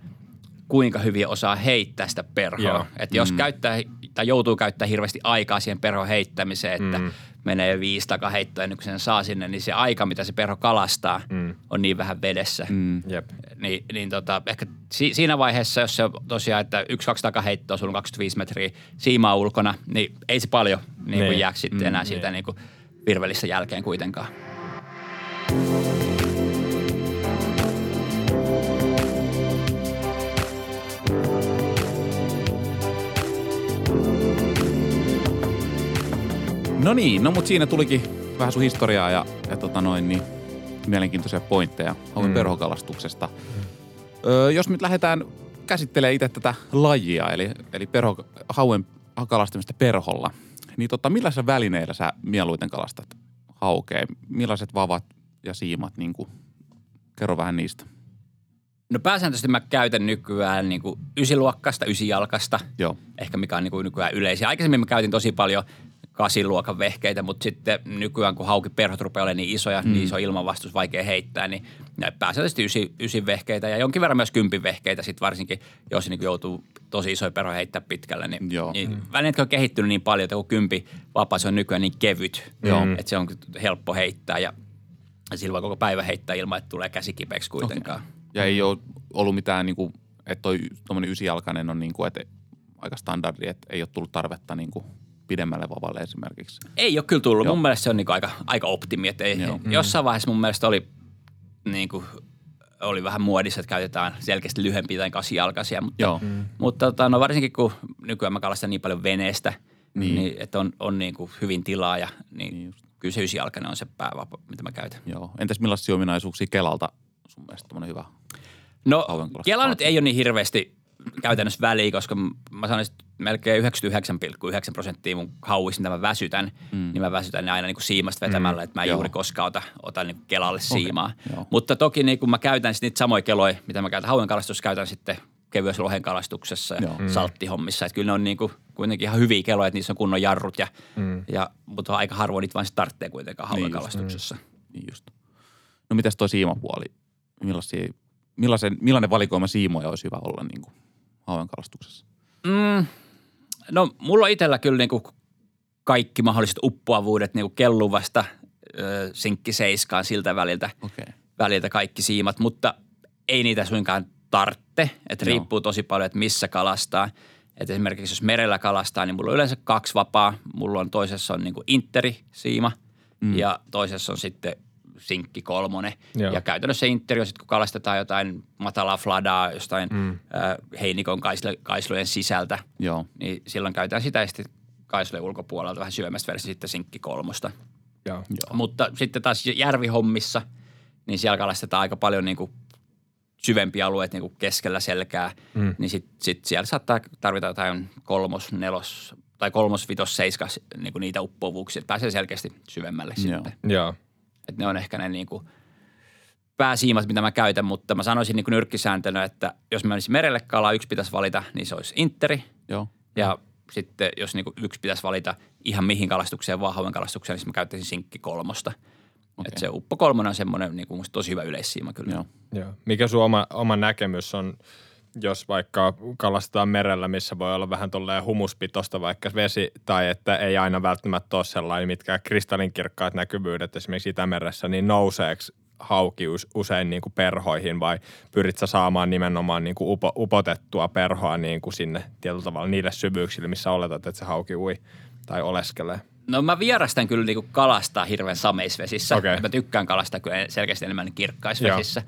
kuinka hyvin osaa heittää sitä perhoa. Että jos mm. käyttää tai joutuu käyttämään hirveästi aikaa siihen perhon heittämiseen, että mm menee viisi takaheittoa ennen kuin sen saa sinne, niin se aika, mitä se perho kalastaa, mm. on niin vähän vedessä. Mm. Jep. Ni, niin tota, ehkä si, siinä vaiheessa, jos se on tosiaan, että yksi, kaksi takaheittoa, sulla on 25 metriä siimaa ulkona, niin ei se paljon niin kuin niin. jää sitten mm, enää siitä niin. Niin kuin virvelissä jälkeen kuitenkaan. No niin, no mutta siinä tulikin vähän sun historiaa ja, ja tota noin, niin mielenkiintoisia pointteja hauen mm. perhokalastuksesta. Öö, jos nyt lähdetään käsittelemään itse tätä lajia, eli, eli perho, hauen kalastamista perholla, niin tota, millaisilla välineillä sä mieluiten kalastat haukea? Millaiset vavat ja siimat, niin kuin, kerro vähän niistä. No pääsääntöisesti mä käytän nykyään niin kuin ysiluokkasta, ysijalkasta, Joo. ehkä mikä on niin kuin nykyään yleisiä. Aikaisemmin mä käytin tosi paljon kasiluokan vehkeitä, mutta sitten nykyään kun hauki perhot rupeaa olemaan niin isoja, mm. niin iso ilmanvastus, vaikea heittää, niin pääsääntöisesti ysi, ysin vehkeitä ja jonkin verran myös kympin vehkeitä sitten varsinkin, jos niin joutuu tosi isoja perhoja heittää pitkälle. Niin, Joo. niin mm. välineet on kehittynyt niin paljon, että kun kympi vapaa, se on nykyään niin kevyt, Joo. että se on helppo heittää ja silloin koko päivä heittää ilman, että tulee käsi kipeäksi kuitenkaan. Okay. Ja ei ole ollut mitään, niin kuin, että toi tuommoinen ysijalkainen on niin kuin, että aika standardi, että ei ole tullut tarvetta niin kuin – pidemmälle vavalle esimerkiksi? Ei ole kyllä tullut. Joo. Mun mielestä se on niin aika, aika optimi. Että ei, Joo. jossain vaiheessa mun mielestä oli, niin kuin, oli vähän muodissa, että käytetään selkeästi lyhempiä tai kasijalkaisia. Mutta, Joo. Mm. mutta tota, no varsinkin kun nykyään mä kalastan niin paljon veneestä, niin. Niin, että on, on niin kuin hyvin tilaa ja niin, niin kyllä se ysijalkainen on se päävapa, mitä mä käytän. Joo. Entäs millaisia ominaisuuksia Kelalta sun mielestä hyvä No Kela nyt ei ole niin hirveästi käytännössä väliä, koska mä sanoisin, että melkein 99,9 prosenttia mun hauista, mitä mä väsytän, mm. niin mä väsytän ne aina niin kuin siimasta vetämällä, mm. että mä en Joo. juuri koskaan ota, ota niin kelalle siimaa. Okay. Mutta toki niin kun mä käytän niitä samoja keloja, mitä mä käytän hauen kalastuksessa, käytän sitten kevyessä lohen kalastuksessa ja mm. salttihommissa. Että kyllä ne on niin kuin kuitenkin ihan hyviä keloja, että niissä on kunnon jarrut, ja, mm. ja, mutta aika harvoin niitä vain startteja kuitenkaan hauen niin kalastuksessa. Mm. Niin just. No mitäs tuo siimapuoli? Millaisia, millaisen, millainen valikoima siimoja olisi hyvä olla niin kuin hauen kalastuksessa? Mm, no mulla on itsellä kyllä niinku kaikki mahdolliset uppoavuudet niinku kelluvasta ö, sinkki seiskaan siltä väliltä, okay. väliltä kaikki siimat, mutta ei niitä suinkaan tartte. Että riippuu tosi paljon, että missä kalastaa. Et esimerkiksi jos merellä kalastaa, niin mulla on yleensä kaksi vapaa. Mulla on toisessa on niinku interi-siima mm. ja toisessa on sitten sinkki kolmonen. Joo. Ja käytännössä interi on sitten, kun kalastetaan jotain matalaa fladaa jostain mm. äh, heinikon kaisle, kaislujen sisältä, Joo. niin silloin käytetään sitä ja sitten kaislujen ulkopuolelta vähän syömästä versi sitten sinkki kolmosta. Joo. Joo. Mutta sitten taas järvihommissa, niin siellä kalastetaan aika paljon niin kuin syvempiä alueet niin kuin keskellä selkää, mm. niin sitten sit siellä saattaa tarvita jotain kolmos, nelos tai kolmos, vitos, seiskas niin kuin niitä uppovuuksia, että pääsee selkeästi syvemmälle Joo. sitten. Joo. Että ne on ehkä ne niin kuin pääsiimat, mitä mä käytän, mutta mä sanoisin niin kuin nyrkkisääntönä, että jos mä olisin merelle kalaa, yksi pitäisi valita, niin se olisi interi. Joo. Ja sitten jos niin kuin yksi pitäisi valita ihan mihin kalastukseen, vaan kalastukseen, niin mä käyttäisin sinkki kolmosta. Okay. Että se uppo kolmonen on semmoinen niin kuin musta tosi hyvä yleissiima kyllä. Joo. Joo. Mikä sun oma, oma näkemys on, jos vaikka kalastetaan merellä, missä voi olla vähän tolleen humuspitosta vaikka vesi, tai että ei aina välttämättä ole sellainen, mitkä kristallinkirkkaat näkyvyydet esimerkiksi Itämeressä, niin nouseeko hauki usein niin kuin perhoihin vai pyrit sä saamaan nimenomaan niin kuin upo, upotettua perhoa niin kuin sinne tietyllä tavalla niille syvyyksille, missä oletat, että se hauki ui tai oleskelee? No mä vierastan kyllä niinku kalastaa hirveän sameisvesissä. Okei. Mä tykkään kalastaa kyllä selkeästi enemmän kirkkaisvesissä.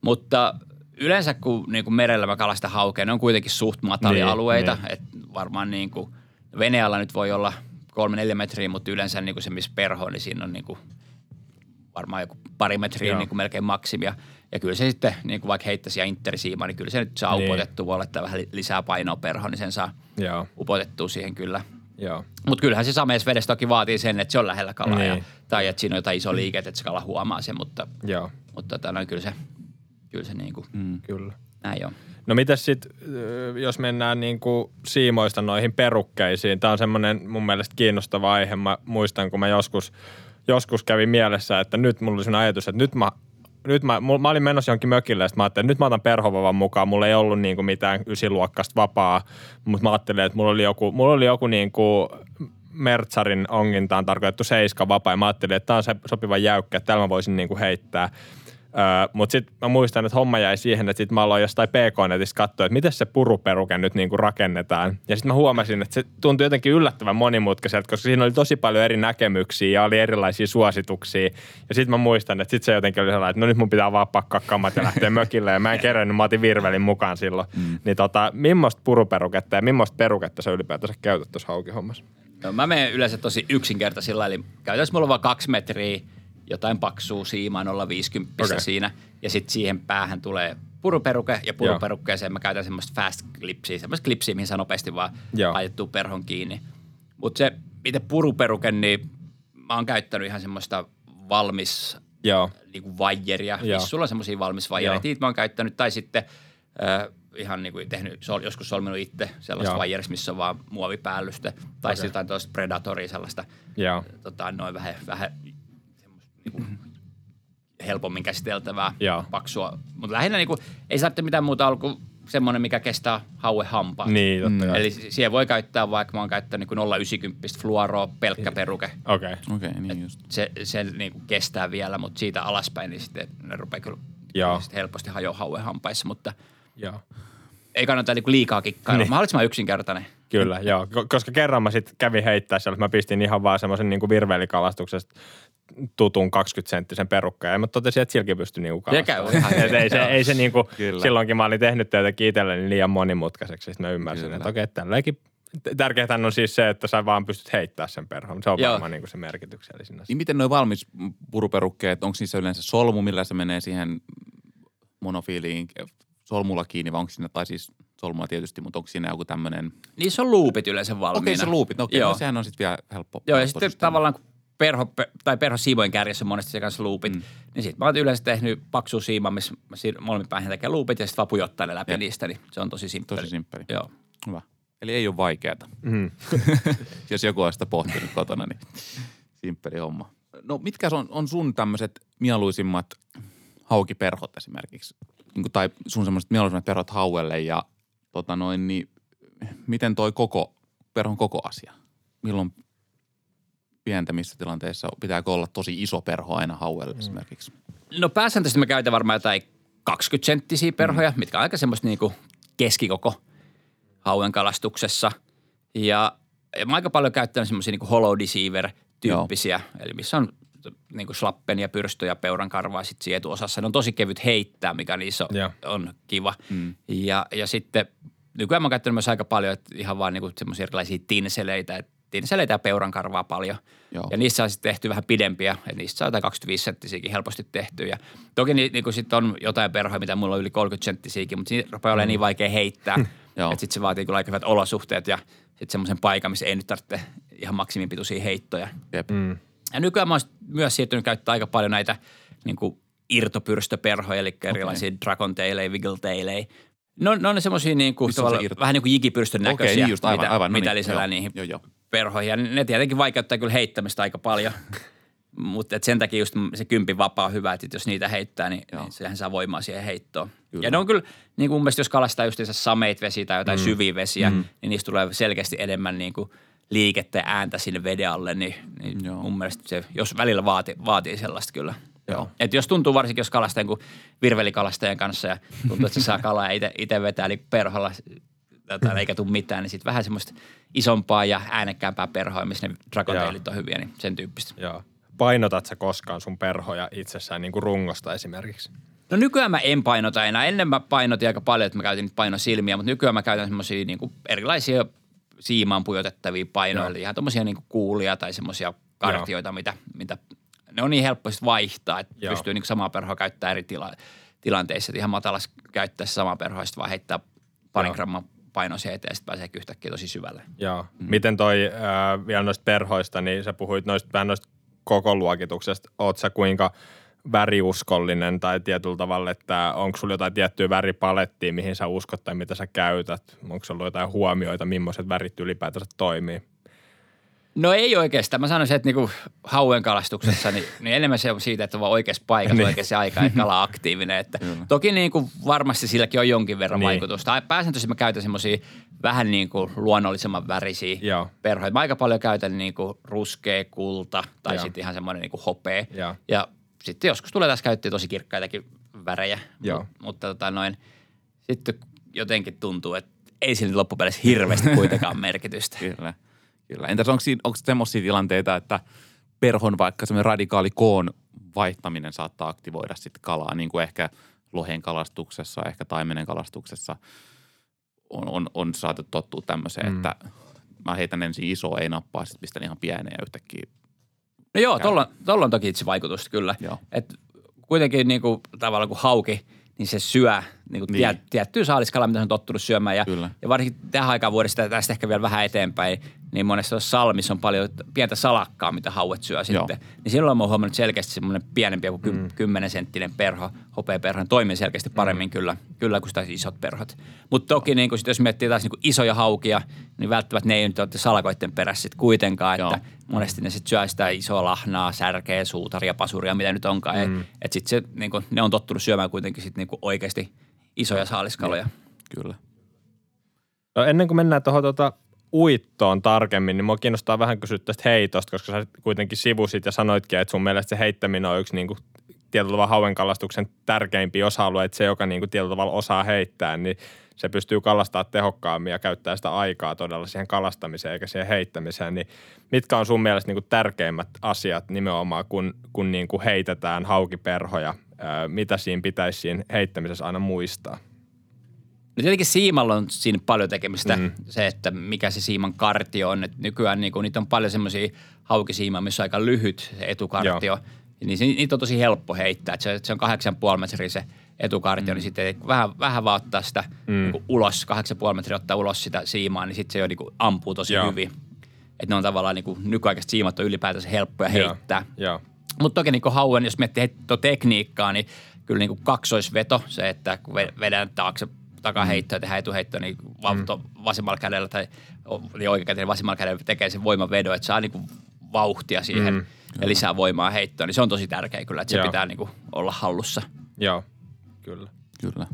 Mutta yleensä kun niinku merellä mä kalastan haukea, ne on kuitenkin suht matalia Niin, alueita. niin. Et varmaan niinku, veneellä nyt voi olla kolme neljä metriä, mutta yleensä niinku se, missä perho niin siinä on niinku varmaan joku pari metriä Joo. niin kuin melkein maksimia. Ja kyllä se sitten, niin kuin vaikka heittäisi ja intersiima, niin kyllä se nyt saa Niin. upotettua. Voi laittaa vähän li- lisää painoa perhoon, niin sen saa Joo, upotettua siihen kyllä. Mutta kyllähän se sameisvedessä toki vaatii sen, että se on lähellä kalaa. Ja, Niin. tai että siinä on jotain iso liike, että se kala huomaa sen, mutta, Joo, mutta tota, no, kyllä se, kyllä se niin kuin, mm. kyllä. näin on. No mitäs sitten, jos mennään niin kuin siimoista noihin perukkeisiin. Tämä on semmoinen mun mielestä kiinnostava aihe. Mä muistan, kun mä joskus, joskus kävin mielessä, että nyt mulla oli sellainen ajatus, että nyt mä nyt mä, mä olin menossa johonkin mökille ja mä ajattelin, että nyt mä otan perhovavan mukaan. Mulla ei ollut niinku mitään ysiluokkasta vapaa, mutta mä ajattelin, että mulla oli joku, mulla oli joku niinku Mertsarin ongintaan tarkoitettu seiska vapaa ja mä ajattelin, että tämä on se sopiva jäykkä, että täällä mä voisin niinku heittää. Öö, mutta sitten mä muistan, että homma jäi siihen, että sitten mä aloin jostain PK-netistä katsoa, että miten se puruperuke nyt niinku rakennetaan. Ja sitten mä huomasin, että se tuntui jotenkin yllättävän monimutkaiselta, koska siinä oli tosi paljon eri näkemyksiä ja oli erilaisia suosituksia. Ja sitten mä muistan, että sitten se jotenkin oli sellainen, että no nyt mun pitää vaan pakkaa kammat ja lähteä mökille. Ja mä en kerennyt, mä otin virvelin mukaan silloin. Mm. Niin tota, millaista puruperuketta ja millaista peruketta sä ylipäätänsä käytät tuossa haukihommassa? No, mä menen yleensä tosi yksinkertaisilla, eli käytännössä mulla on vaan kaksi metriä, jotain paksua siimaa 0,50 Okei. okay. siinä, ja sitten siihen päähän tulee puruperuke, ja puruperukkeeseen mä käytän semmoista fast clipsiä, semmoista clipsiä, mihin saa nopeasti vaan Joo. laitettua perhon kiinni. Mutta se itse puruperuke, niin mä oon käyttänyt ihan semmoista valmis Joo. niin kuin vaijeria, Joo. missä sulla on semmoisia valmis vaijereita. Joo. Niitä mä oon käyttänyt, tai sitten äh, ihan niin kuin tehnyt, sol, joskus solminut itse sellaista Joo. vaijerista, missä on vaan muovipäällystä, tai okay. jotain tuosta Predatoria sellaista, Joo. tota, noin vähän, vähän helpommin käsiteltävää, Joo. paksua. Mutta lähinnä niin kuin, ei saa mitään muuta olla kuin semmoinen, mikä kestää haue hampaan. Niin, totta kai. Eli si- siihen voi käyttää, vaikka mä oon käyttänyt niin 0,90 fluoroa, pelkkä peruke. Okei. Okay. Okei, okay, niin just. Se, se niin kuin kestää vielä, mutta siitä alaspäin niin sitten ne rupeaa kyllä Joo. sitten helposti hajoa hauen hampaissa, mutta Joo. ei kannata niin kuin liikaa kikkailla. Niin. Niin. Mahdollisimman yksinkertainen. Kyllä, joo. Ko- Koska kerran mä sitten kävin heittää siellä, mä pistin ihan vaan semmoisen niin virvelikalastuksesta tutun 20-senttisen perukkaan. Ja mä totesin, että silläkin pystyi niinku Se kalastamaan. ei se, ei se niinku, Kyllä. silloinkin mä olin tehnyt töitä itselleni liian monimutkaiseksi. Sitten mä ymmärsin, Kyllä. että okei, tälläkin tärkeintä on siis se, että sä vaan pystyt heittämään sen perhon. Se on Joo. varmaan niinku se merkityksellisin asia. Niin miten nuo valmis puruperukkeet, onko niissä yleensä solmu, millä se menee siihen monofiiliin solmulla kiinni, vai onko siinä, tai siis solmua tietysti, mutta onko siinä joku tämmöinen... Niissä on luupit yleensä valmiina. Okei, se luupit, no okei, Joo. no, sehän on sitten vielä helppo. Joo, ja sitten tavallaan kun perho, pe- tai perho siivojen kärjessä on monesti se kanssa luupit, mm. niin sitten mä oon yleensä tehnyt paksu siima, missä mä molemmin päin tekee luupit ja sitten vaan pujottaa ne läpi Jep. niistä, niin se on tosi simppeli. Tosi simppeli. Joo. Hyvä. Eli ei ole vaikeaa. Mm. Jos joku on sitä pohtinut kotona, niin simppeli homma. No mitkä on, on sun tämmöiset mieluisimmat haukiperhot esimerkiksi? Niin kuin, tai sun semmoiset mieluisimmat perhot hauelle ja tota noin, niin miten toi koko, perhon koko asia? Milloin pientä missä tilanteessa pitääkö olla tosi iso perho aina hauelle mm. esimerkiksi? No pääsääntöisesti mä käytän varmaan jotain 20 senttisiä perhoja, mm. mitkä on aika semmoista niinku keskikoko hauen kalastuksessa. Ja, ja mä aika paljon käyttänyt semmoisia niinku hollow deceiver-tyyppisiä, eli missä on niinku slappen ja pyrstö ja peuran karvaa sit siinä etuosassa. Ne on tosi kevyt heittää, mikä niissä on, Joo. on kiva. Mm. Ja, ja sitten nykyään mä oon käyttänyt myös aika paljon että ihan vaan niinku semmoisia erilaisia tinseleitä, että tinseleitä ja peuran karvaa paljon. Joo. Ja niissä on sitten tehty vähän pidempiä, ja niistä saa jotain 25 senttisiäkin helposti tehty. Ja toki ni, niin sitten on jotain perhoja, mitä mulla on yli 30 senttisiäkin, mutta siinä rupeaa olemaan niin vaikea heittää, Joo. että sitten se vaatii kyllä aika hyvät olosuhteet ja sitten semmoisen paikan, missä ei nyt tarvitse ihan maksimipituisia heittoja. Jep. Mm. Ja nykyään mä oon myös siirtynyt käyttämään aika paljon näitä niin kuin irtopyrstöperhoja, eli okay. erilaisia dragon taileja, wiggle taileja. No, ne on semmoisia niin kuin, se vähän niin kuin jigipyrstön näköisiä, niin just, aivan, mitä, aivan, no mitä niin, lisätään joo, niihin joo, joo. Perhoihin. Ja ne tietenkin vaikeuttaa kyllä heittämistä aika paljon. Mutta sen takia just se kympin vapaa on hyvä, että jos niitä heittää, niin, niin sehän saa voimaa siihen heittoon. Kyllä. Ja ne on kyllä, niin kuin mun mielestä jos kalastaa just sameit vesiä tai jotain mm. syviä vesiä, mm. niin niistä tulee selkeästi enemmän niin kuin liikettä ja ääntä sinne veden alle, niin, niin Joo. mun mielestä se, jos välillä vaati, vaatii sellaista kyllä. Joo. Et jos tuntuu varsinkin, jos kalastaa virvelikalastajan kanssa ja tuntuu, että se saa kalaa ja itse vetää, eli perholla tätä, eikä tule mitään, niin sitten vähän semmoista isompaa ja äänekkäämpää perhoa, missä ne dragontailit on hyviä, niin sen tyyppistä. Joo. Painotat sä koskaan sun perhoja itsessään niin kuin rungosta esimerkiksi? No nykyään mä en painota enää. Ennen mä painotin aika paljon, että mä käytin painosilmiä, mutta nykyään mä käytän semmoisia niin erilaisia siimaan pujotettavia painoja, eli ihan tommosia niin kuulia tai semmoisia kartioita, mitä, mitä ne on niin helppo vaihtaa, että Joo. pystyy niin samaa perhoa käyttämään eri tila, tilanteissa. Että ihan matalas käyttää samaa perhoa, sitten vaan heittää parin gramman painoisia eteen ja sitten pääsee yhtäkkiä tosi syvälle. Joo. Mm. Miten toi äh, vielä noista perhoista, niin sä puhuit noista, vähän noista koko luokituksesta. Oot sä kuinka väriuskollinen tai tietyllä tavalla, että onko sulla jotain tiettyä väripalettia, mihin sä uskot tai mitä sä käytät? Onko sulla jotain huomioita, millaiset värit ylipäätänsä toimii? No ei oikeastaan. Mä sanoisin, että niinku hauen kalastuksessa niin, niin enemmän se on siitä, että on vaan oikeassa paikassa niin. oikeassa aikaa ja kala aktiivinen. Että toki niinku varmasti silläkin on jonkin verran niin. vaikutusta. Pääsääntöisesti mä käytän semmoisia vähän niin kuin luonnollisemman värisiä Joo. perhoja. Mä aika paljon käytän niinku ruskea, kulta tai sitten ihan semmoinen niinku hopea. Joo. Ja sitten joskus tulee tässä käyttöön tosi kirkkaitakin värejä. Joo. Mut, mutta tota noin, sitten jotenkin tuntuu, että ei sillä loppupeleissä hirveästi kuitenkaan merkitystä. Kyllä. Kyllä. Entäs onko, siinä, onko semmoisia tilanteita, että perhon vaikka semmoinen radikaali koon vaihtaminen saattaa aktivoida sitten kalaa, niin kuin ehkä lohen kalastuksessa, ehkä taimenen kalastuksessa on, on, on saatu tottua tämmöiseen, mm. että mä heitän ensin iso, ei nappaa, sitten pistän ihan pienen ja yhtäkkiä No joo, tuolla, tuolla on toki itse vaikutusta kyllä. Joo. Et kuitenkin niin kuin, tavallaan kuin hauki, niin se syö niin kuin niin. tiettyä saaliskala, mitä se on tottunut syömään. Ja, Kyllä. ja varsinkin tähän aikaan vuodesta, tästä ehkä vielä vähän eteenpäin, niin monessa salmissa on paljon pientä salakkaa, mitä hauet syö Joo. sitten. Niin silloin mä oon huomannut selkeästi semmoinen pienempi kuin mm. 10 senttinen perho, hopeaperho, niin toimii selkeästi paremmin mm. kyllä, kyllä kuin sitä isot perhot. Mutta toki niin kuin sit, jos miettii taas niin kuin isoja haukia, niin välttämättä ne ei nyt ole salakoiden perässä sit kuitenkaan, Joo. että monesti ne sitten syö sitä isoa lahnaa, särkeä, suutaria, pasuria, mitä nyt onkaan. Mm. Että et sitten se, niin ne on tottunut syömään kuitenkin sit niin oikeasti isoja saaliskaloja. Kyllä. No ennen kuin mennään tuohon tuota uittoon tarkemmin, niin mua kiinnostaa vähän kysyä tästä heitosta, koska sä kuitenkin sivusit ja sanoitkin, että sun mielestä se heittäminen on yksi niin kuin tietyllä tavalla hauenkalastuksen tärkeimpiä osa-alueita, se joka niin kuin tietyllä tavalla osaa heittää, niin se pystyy kalastaa tehokkaammin ja käyttää sitä aikaa todella siihen kalastamiseen eikä siihen heittämiseen. Niin mitkä on sun mielestä niin kuin tärkeimmät asiat nimenomaan, kun, kun niin kuin heitetään haukiperhoja? Mitä siinä pitäisi siinä heittämisessä aina muistaa? No tietenkin siimalla on siinä paljon tekemistä mm. se, että mikä se siiman kartio on. Et nykyään niin kun, niitä on paljon semmoisia haukisiimaa, missä on aika lyhyt se etukartio. Joo. Niin se, niitä on tosi helppo heittää. Et se, se on 8,5 metriä se etukartio, mm. niin sitten vähän, vähän vaan ottaa sitä mm. niin ulos, 8,5 metriä ottaa ulos sitä siimaa, niin sitten se jo niin kuin ampuu tosi Joo. hyvin. Että ne on tavallaan niin kuin nykyaikaiset siimat on ylipäätänsä helppoja heittää. Mutta toki niin kuin hauen, jos miettii tekniikkaa, niin kyllä niin kuin kaksoisveto, se, että kun vedän taakse takaheitto ja tehdään etuheitto, niin mm. vasemmalla kädellä tai niin oikein kädellä vasemmalla kädellä tekee sen voimavedon, että saa niin kuin vauhtia siihen mm. ja lisää voimaa heittoon, niin se on tosi tärkeä kyllä, että se Joo. pitää niin kuin olla hallussa. Joo, kyllä. Kyllä.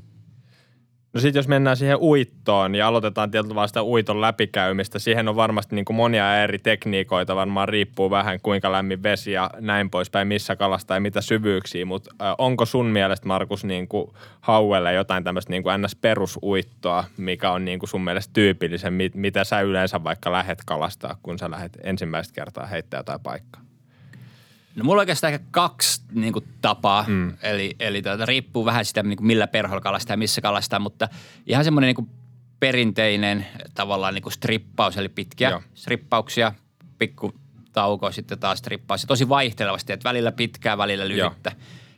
No sitten jos mennään siihen uittoon ja aloitetaan tietyllä sitä uiton läpikäymistä, siihen on varmasti niin kuin monia eri tekniikoita, varmaan riippuu vähän kuinka lämmin vesi ja näin poispäin, missä kalasta ja mitä syvyyksiä, mutta onko sun mielestä Markus niin kuin hauelle jotain tämmöistä niin kuin ns-perusuittoa, mikä on niin kuin sun mielestä tyypillisen, mitä sä yleensä vaikka lähet kalastaa, kun sä lähet ensimmäistä kertaa heittää jotain paikkaa? No mulla on oikeastaan ehkä kaksi niin kuin, tapaa, mm. eli, eli tuota, riippuu vähän sitä, niin kuin, millä perholla kalastaa ja missä kalastaa, mutta ihan semmoinen niin kuin, perinteinen tavallaan niin kuin strippaus, eli pitkiä Joo. strippauksia, pikku tauko, sitten taas strippaus ja tosi vaihtelevasti, että välillä pitkää, välillä lyhyttä.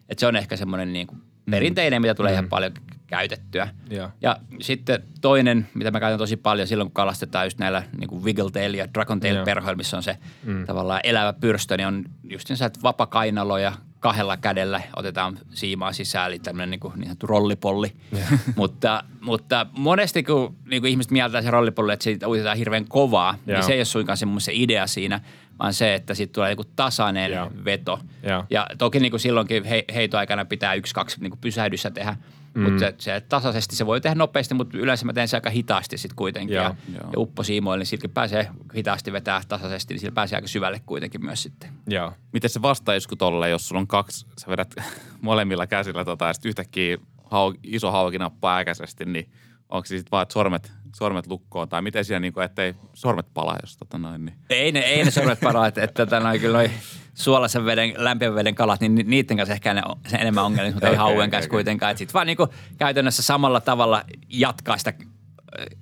Että se on ehkä semmoinen niin kuin, mm. perinteinen, mitä tulee mm. ihan paljon käytettyä. Ja. ja sitten toinen, mitä mä käytän tosi paljon silloin, kun kalastetaan just näillä niin kuin Wiggletail ja Dragontail perhoilla, missä on se mm. tavallaan elävä pyrstö, niin on just niin, että vapakainalo ja kahdella kädellä otetaan siimaa sisään, eli tämmöinen niin, kuin, niin sanottu rollipolli. mutta, mutta monesti kun niin kuin ihmiset mieltää se rollipolli, että siitä uitetaan hirveän kovaa, yeah. niin se ei ole suinkaan se, se idea siinä, vaan se, että siitä tulee joku tasainen Joo. veto. Joo. Ja toki niin kuin silloinkin he, heitoaikana pitää yksi, kaksi niin kuin pysähdyssä tehdä, mm. mutta se, se, tasaisesti se voi tehdä nopeasti, mutta yleensä mä teen se aika hitaasti sitten kuitenkin. Joo. Ja, Joo. ja upposiimoille, niin silläkin pääsee hitaasti vetää tasaisesti, niin sillä pääsee aika syvälle kuitenkin myös sitten. Joo. Miten se vastaisku tolle, jos sulla on kaksi, sä vedät molemmilla käsillä tota, ja sitten yhtäkkiä hau, iso hauki nappaa äkäisesti, niin onko se sitten vaan, että sormet, sormet lukkoon, tai miten siinä, niin kuin, ettei sormet palaa, jos tota noin, niin. Ei ne, ei ne sormet paroa, että, että tota, noin, kyllä noi suolaisen veden, lämpimän veden kalat, niin ni- niiden kanssa ehkä ne, on- enemmän ongelmia, mutta ei hauen okei, kanssa okei. kuitenkaan. Että sit vaan niinku käytännössä samalla tavalla jatkaa sitä,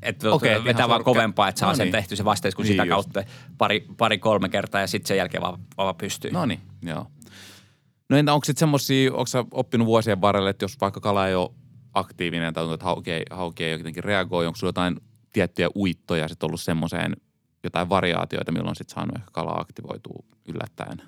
että Okei, okay, et vetää vaan kovempaa, että saa No sen niin. tehty se vasteisku Niin sitä just. kautta pari, pari, kolme kertaa ja sitten sen jälkeen vaan, vaan pystyy. No niin, joo. No entä onko sitten semmoisia, onko oppinut vuosien varrella, että jos vaikka kala ei ole aktiivinen tai tuntuu, että hauki ei jotenkin reagoi, onko sulla jotain tiettyjä uittoja sitten ollut semmoiseen, jotain variaatioita, milloin sitten saanut ehkä kala aktivoituu yllättäen?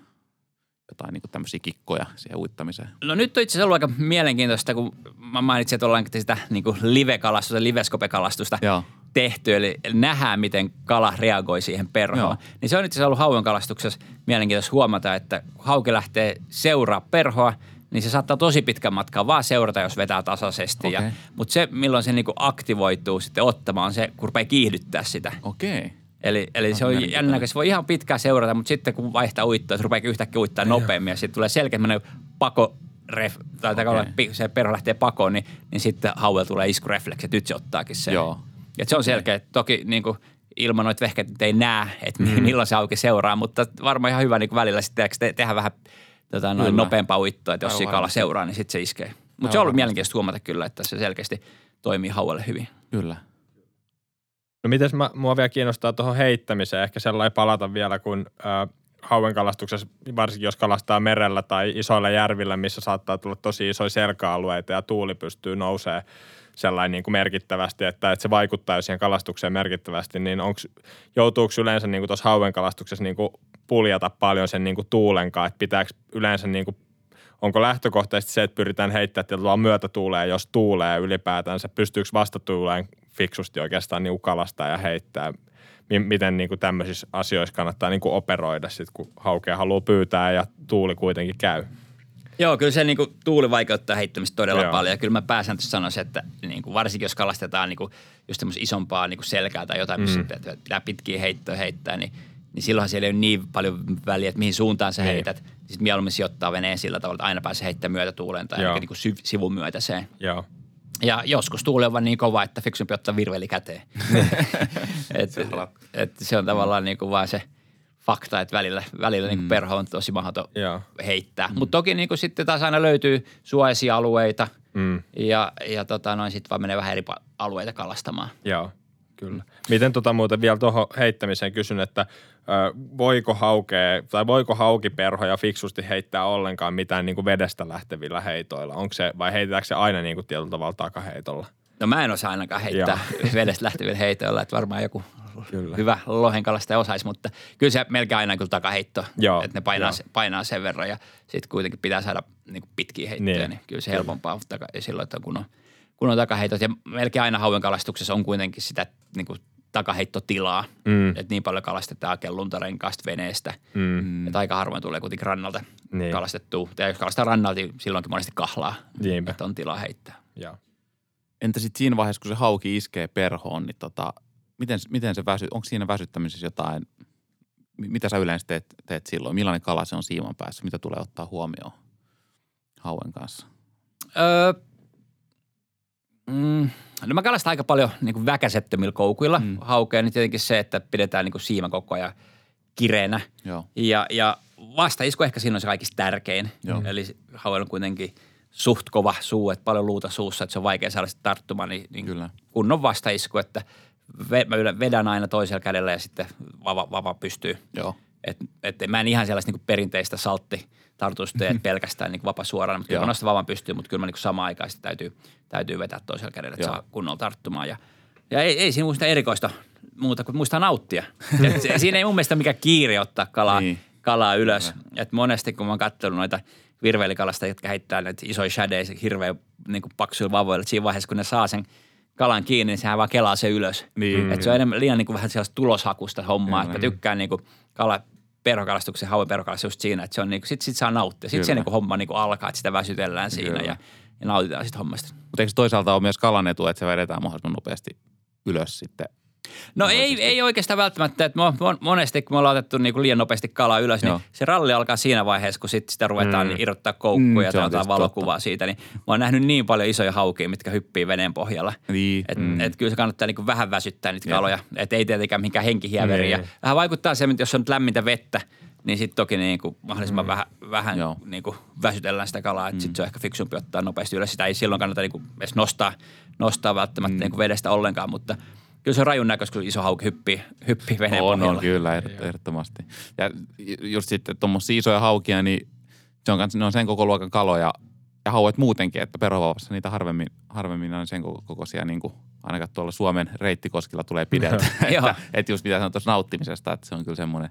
Jotain niin tämmöisiä kikkoja siihen uittamiseen. No nyt on itse asiassa ollut aika mielenkiintoista, kun mä mainitsin, että ollaan sitä niin live-kalastusta, liveskopekalastusta Joo. tehty, eli nähdään, miten kala reagoi siihen perhoon. Joo. Niin se on itse asiassa ollut hauen kalastuksessa mielenkiintoista huomata, että hauki lähtee seuraa perhoa, niin se saattaa tosi pitkän matkaa vaan seurata, jos vetää tasaisesti. Ja, mutta se, milloin se niinku aktivoituu sitten ottamaan, se, kun rupeaa kiihdyttää sitä. Okei. Eli, eli se on jännä, se voi ihan pitkään seurata, mutta sitten kun vaihtaa uittoa, että rupeaa yhtäkkiä uittaa nopeammin ja sitten tulee selkeä pako, ref, tai okay. se perho lähtee pakoon, niin, niin sitten hauella tulee iskurefleksi, että nyt se ottaakin sen. Joo. Et se on selkeä. Toki niin kuin, ilman noita vehkeitä ei näe, että mm. milloin se auki seuraa, mutta varmaan ihan hyvä niin välillä sitten te- tehdä vähän tota, noin Kyllä. nopeampaa uittoa, että jos Aivan siinä kala varmasti. seuraa, niin sitten se iskee. Mutta se on ollut mielenkiintoista huomata kyllä, että se selkeästi toimii hauelle hyvin. Kyllä. No mites mä, mua vielä kiinnostaa tuohon heittämiseen, ehkä sellainen palata vielä, kun äh, hauen kalastuksessa, varsinkin jos kalastaa merellä tai isoilla järvillä, missä saattaa tulla tosi isoja selkäalueita ja tuuli pystyy nousee sellainen niin kuin merkittävästi, että, että se vaikuttaa siihen kalastukseen merkittävästi, niin onks, joutuuko yleensä niin kuin tuossa hauen kalastuksessa niin kuin puljata paljon sen niin kuin tuulenkaan, että pitääkö yleensä niin kuin onko lähtökohtaisesti se, että pyritään heittämään tietyllä myötätuuleen, jos tuulee ylipäätänsä, pystyykö vastatuuleen fiksusti oikeastaan niin kalastaa ja heittää, Mi- miten niin kuin tämmöisissä asioissa kannattaa niin kuin operoida sit, kun haukea haluaa pyytää ja tuuli kuitenkin käy. Joo, kyllä se niin kuin, tuuli vaikeuttaa heittämistä todella Joo. paljon. Ja kyllä mä pääsääntöisesti sanoisin, että niin kuin, varsinkin jos kalastetaan niin kuin, just semmoista isompaa niin kuin selkää tai jotain, missä Mm. mm. pitää pitkiä heittoja heittää, niin, niin silloinhan siellä ei ole niin paljon väliä, että mihin suuntaan sä Niin. heität. Sitten mieluummin sijoittaa veneen sillä tavalla, että aina pääsee heittämään myötätuuleen tai niin kuin syv- sivun myötäiseen. Joo. Ja joskus tuuli on vaan niin kova, että fiksumpi ottaa virveli käteen. et, Se on- et, se on tavallaan niin kuin vaan se fakta, että välillä, välillä niin kuin perho on tosi mahdoton Joo. heittää. Mm. Mutta toki niin kuin sitten taas aina löytyy suojaisia alueita Mm. ja, ja tota noin sitten vaan menee vähän eri alueita kalastamaan. Joo, kyllä. Miten tota muuten vielä tuohon heittämiseen kysyn, että voiko haukea tai voiko haukiperhoja fiksusti heittää ollenkaan mitään niin kuin vedestä lähtevillä heitoilla? Onko se, vai heitetäänkö se aina niin kuin tietyllä tavalla takaheitolla? No mä en osaa ainakaan heittää vedestä lähtevillä heitoilla, että varmaan joku Kyllä. hyvä lohenkalastaja osaisi, mutta kyllä se melkein aina kyllä takaheitto, Joo, että ne painaa, joo. se, painaa sen verran ja sitten kuitenkin pitää saada niin kuin pitkiä heittoja, Niin. niin, kyllä se helpompaa taka, silloin, että kun on, kun on takaheitot ja melkein aina hauen kalastuksessa on kuitenkin sitä niin kuin takaheittotilaa, Mm. että niin paljon kalastetaan kelluntarenkaasta veneestä, Mm. että aika harvoin tulee kuitenkin rannalta Niin. kalastettua. Ja jos kalastaa rannalta, niin silloinkin monesti kahlaa, Niinpä. että on tilaa heittää. Joo. Entä sitten siinä vaiheessa, kun se hauki iskee perhoon, niin tota, miten, miten se väsy, onko siinä väsyttämisessä jotain, mi- mitä sä yleensä teet, teet silloin? Millainen kala se on siiman päässä? Mitä tulee ottaa huomioon hauen kanssa? Öö, mm, no mä kalastan aika paljon niin kuin väkäsettömillä koukuilla Mm. haukea, niin tietenkin se, että pidetään niin kuin siiman koko ajan kireänä. Joo. Ja, ja vastaisku ehkä siinä on se kaikista tärkein. Joo. Eli hauella on kuitenkin suht kova suu, että paljon luuta suussa, että se on vaikea saada sitä tarttumaan, niin, niin Kyllä. kunnon vastaisku, että mä vedän aina toisella kädellä ja sitten vava, vava pystyy. Joo. Et, et mä en ihan sellaista niin perinteistä saltti tee, että pelkästään niin vapa suoraan, mutta kyllä nostan vavan pystyyn, mutta kyllä mä niin samaan aikaan sitten täytyy, täytyy vetää toisella kädellä, että Joo. saa kunnolla tarttumaan. Ja, ja ei, ei siinä muista erikoista muuta kuin muistaa nauttia. Se, siinä ei mun mielestä mikään kiire ottaa kalaa, Niin. kalaa ylös. Et monesti kun mä oon katsonut noita virveilikalasta, jotka heittää näitä isoja shadeja hirveän niin paksuilla vavoilla, että siinä vaiheessa kun ne saa sen kalan kiinni, niin sehän vaan kelaa se ylös. Niin. Et se on enemmän liian niin kuin vähän sellaista tuloshakusta hommaa, Kyllä. että mä tykkään niin kuin kala perhokalastuksen, hauen perhokalastus just siinä, että se on niinku, sit, sit saa nauttia. Sitten se Kyllä. niinku homma niinku alkaa, että sitä väsytellään siinä Kyllä. ja, ja nautitaan sitten hommasta. Mutta eikö toisaalta ole myös kalan etu, että se vedetään mahdollisimman nopeasti ylös sitten? No ei, ei oikeastaan välttämättä, että mo- mon- monesti kun me ollaan otettu niinku liian nopeasti kalaa ylös, Joo. niin se ralli alkaa siinä vaiheessa, kun sit sitä ruvetaan Mm. mm. irrottaa koukkuja Mm, on otetaan valokuvaa siitä. Niin mä oon nähnyt niin paljon isoja haukia, mitkä hyppii veneen pohjalla. Niin. Et, mm. et kyllä se kannattaa niinku vähän väsyttää niitä Joo. kaloja. Että ei tietenkään mihinkään henkihieveriä. Niin. Vähän vaikuttaa se, että jos on lämmintä vettä, niin sitten toki niinku mahdollisimman mm. vähän, vähän Joo. niinku väsytellään sitä kalaa. Että mm. sitten se on ehkä fiksumpi ottaa nopeasti ylös. Sitä ei silloin kannata niinku edes nostaa, nostaa välttämättä mm. niinku vedestä ollenkaan, mutta kyllä se on rajun näköistä, kun iso hauki hyppii, hyppii veneen on, pohjalla. on kyllä, ehdot- ehdottomasti. Ja just sitten tuommoisia isoja haukia, niin se on, ne on sen koko luokan kaloja ja hauet muutenkin, että perhovauvassa niitä harvemmin, harvemmin on sen koko- kokoisia niin kuin ainakaan tuolla Suomen reittikoskilla tulee pideltä. Joo. että, että just mitä sanoit tuossa nauttimisesta, että se on kyllä semmoinen,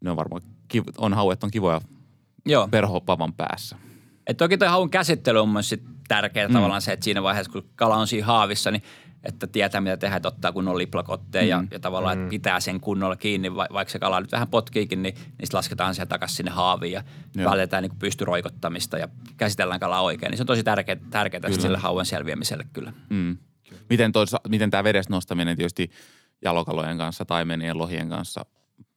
ne on varmaan, kiv, on hauet on kivoja Joo. perhopavan päässä. Et toki toi haun käsittely on myös sit tärkeää Mm. mm. tavallaan se, että siinä vaiheessa, kun kala on siinä haavissa, niin että tietää, mitä tehdä, että ottaa kunnon liplakotteen mm. ja, ja tavallaan, että pitää sen kunnolla kiinni, va- vaikka se kala nyt vähän potkiikin, niin niistä lasketaan se takaisin sinne haaviin ja Joo. vältetään niin pystyroikottamista ja käsitellään kalaa oikein. Niin se on tosi tärkeää, tärkeää sille hauen selviämiselle kyllä. Mm. Miten, toisa, miten tämä vedestä nostaminen tietysti jalokalojen kanssa, taimenien, lohien kanssa,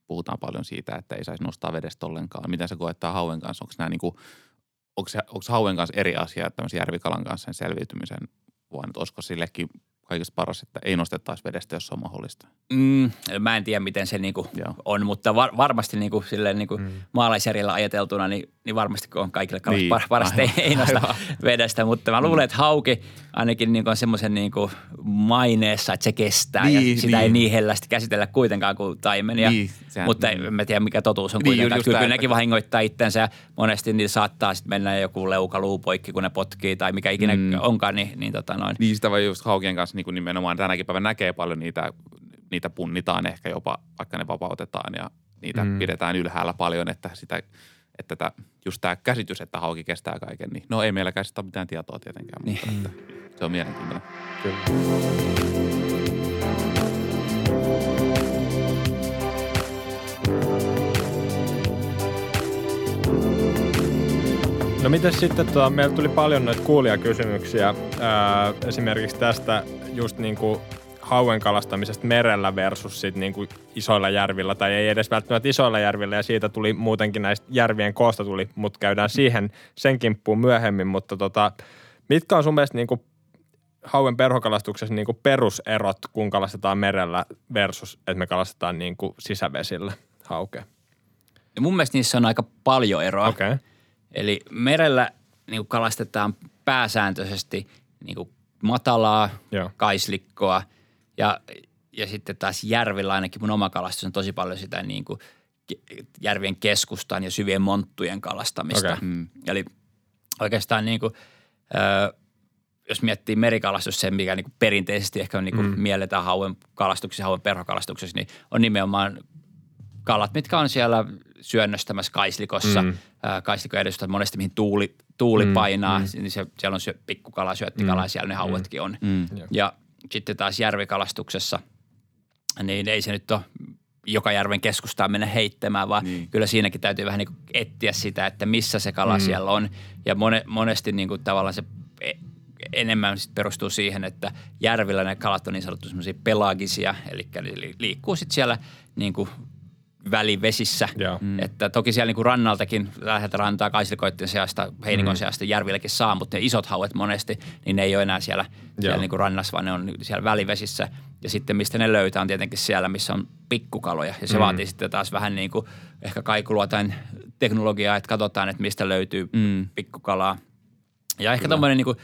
puhutaan paljon siitä, että ei saisi nostaa vedestä ollenkaan. Miten se koettaa hauen kanssa? Onko nämä niinku, onko, se, onko hauen kanssa eri asia tämmöisen järvikalan kanssa sen selviytymisen, että olisiko sillekin kaikista paras, että ei nostettaisi vedestä, jos se on mahdollista? Mm, mä en tiedä, miten se niinku Joo. on, mutta var, varmasti niinku, silleen niinku mm. maalaisjärjellä ajateltuna, niin, niin varmasti on kaikille Niin, niin, parasta ei, ei nosta vedestä. Mutta mä luulen, että hauki ainakin niinku on semmoisen niinku maineessa, että se kestää Niin, ja sitä ei niin. niin hellästi käsitellä kuitenkaan kuin taimenia. Niin, sehän- mutta en mä tiedä, mikä totuus on Niin, kuitenkaan. Kyllä, nekin vahingoittaa itsensä ja monesti niillä saattaa sitten mennä joku leukaluu poikki, kun ne potkii tai mikä ikinä Mm. onkaan, niin, niin tota noin. Niin sitä voi just haukien kanssa niin kuin nimenomaan tänäkin päivänä näkee paljon niitä, niitä punnitaan ehkä jopa, vaikka ne vapautetaan ja niitä mm. Pidetään ylhäällä paljon, että sitä että tämä, just tämä käsitys, että hauki kestää kaiken, niin no ei meilläkään sitä ole mitään tietoa tietenkään, Niin. mutta että se on mielenkiintoinen. Kyllä. No miten sitten, tuota, meillä tuli paljon noita kuulijakysymyksiä ää, esimerkiksi tästä just niin kuin hauen kalastamisesta merellä versus sit niin kuin isoilla järvillä, tai ei edes välttämättä isoilla järvillä, ja siitä tuli muutenkin näistä järvien koosta tuli, mutta käydään siihen sen kimppuun myöhemmin, mutta tota, mitkä on sun mielestä niin kuin hauen perhokalastuksessa niin kuin peruserot, kun kalastetaan merellä versus, että me kalastetaan niin kuin sisävesillä haukea? Ja mun mielestä niissä on aika paljon eroa. Okay. Eli merellä niin kuin kalastetaan pääsääntöisesti niin kuin matalaa, Joo. kaislikkoa ja, ja sitten taas järvillä ainakin mun oma kalastus on tosi paljon sitä niin kuin järvien keskustan ja syvien monttujen kalastamista. Okei. Mm. Eli oikeastaan niin kuin, ö, jos miettii merikalastus, se mikä niin kuin perinteisesti ehkä on niin kuin Mm. mielletään hauen kalastuksessa, hauen perhokalastuksessa, niin on nimenomaan kalat, mitkä on siellä syönnöstämässä kaislikossa. Mm. Mm. Kaislikko edustaa monesti, mihin tuuli, tuuli Mm, mm. painaa. mm. Mm. Niin se, siellä on syö, pikkukala, syöttikala ja siellä ne hauetkin on. Mm. Ja sitten taas järvikalastuksessa, niin ei se nyt ole joka järven keskustaan mennä heittämään, vaan Niin. kyllä siinäkin täytyy vähän niin kuin etsiä sitä, että missä se kala Mm. mm. siellä on. Ja mone, monesti niin kuin tavallaan se e- enemmän sit perustuu siihen, että järvillä ne kalat on niin sanottu semmoisia pelagisia, eli li- liikkuu sitten siellä niin kuin välivesissä. Joo. Mm. Että toki siellä niin kuin rannaltakin läheltä rantaa kaisillikoitten seasta, heinikon Mm. seasta järvilläkin saa, mutta ne isot hauet monesti, niin ne ei ole enää siellä, siellä niin kuin rannassa, vaan ne on siellä välivesissä. Ja sitten mistä ne löytää on tietenkin siellä, missä on pikkukaloja. Ja se Mm. vaatii sitten taas vähän niin kuin ehkä kaikuluotain teknologiaa, että katsotaan, että mistä löytyy Mm. pikkukalaa. Ja ehkä tuommoinen niin kuin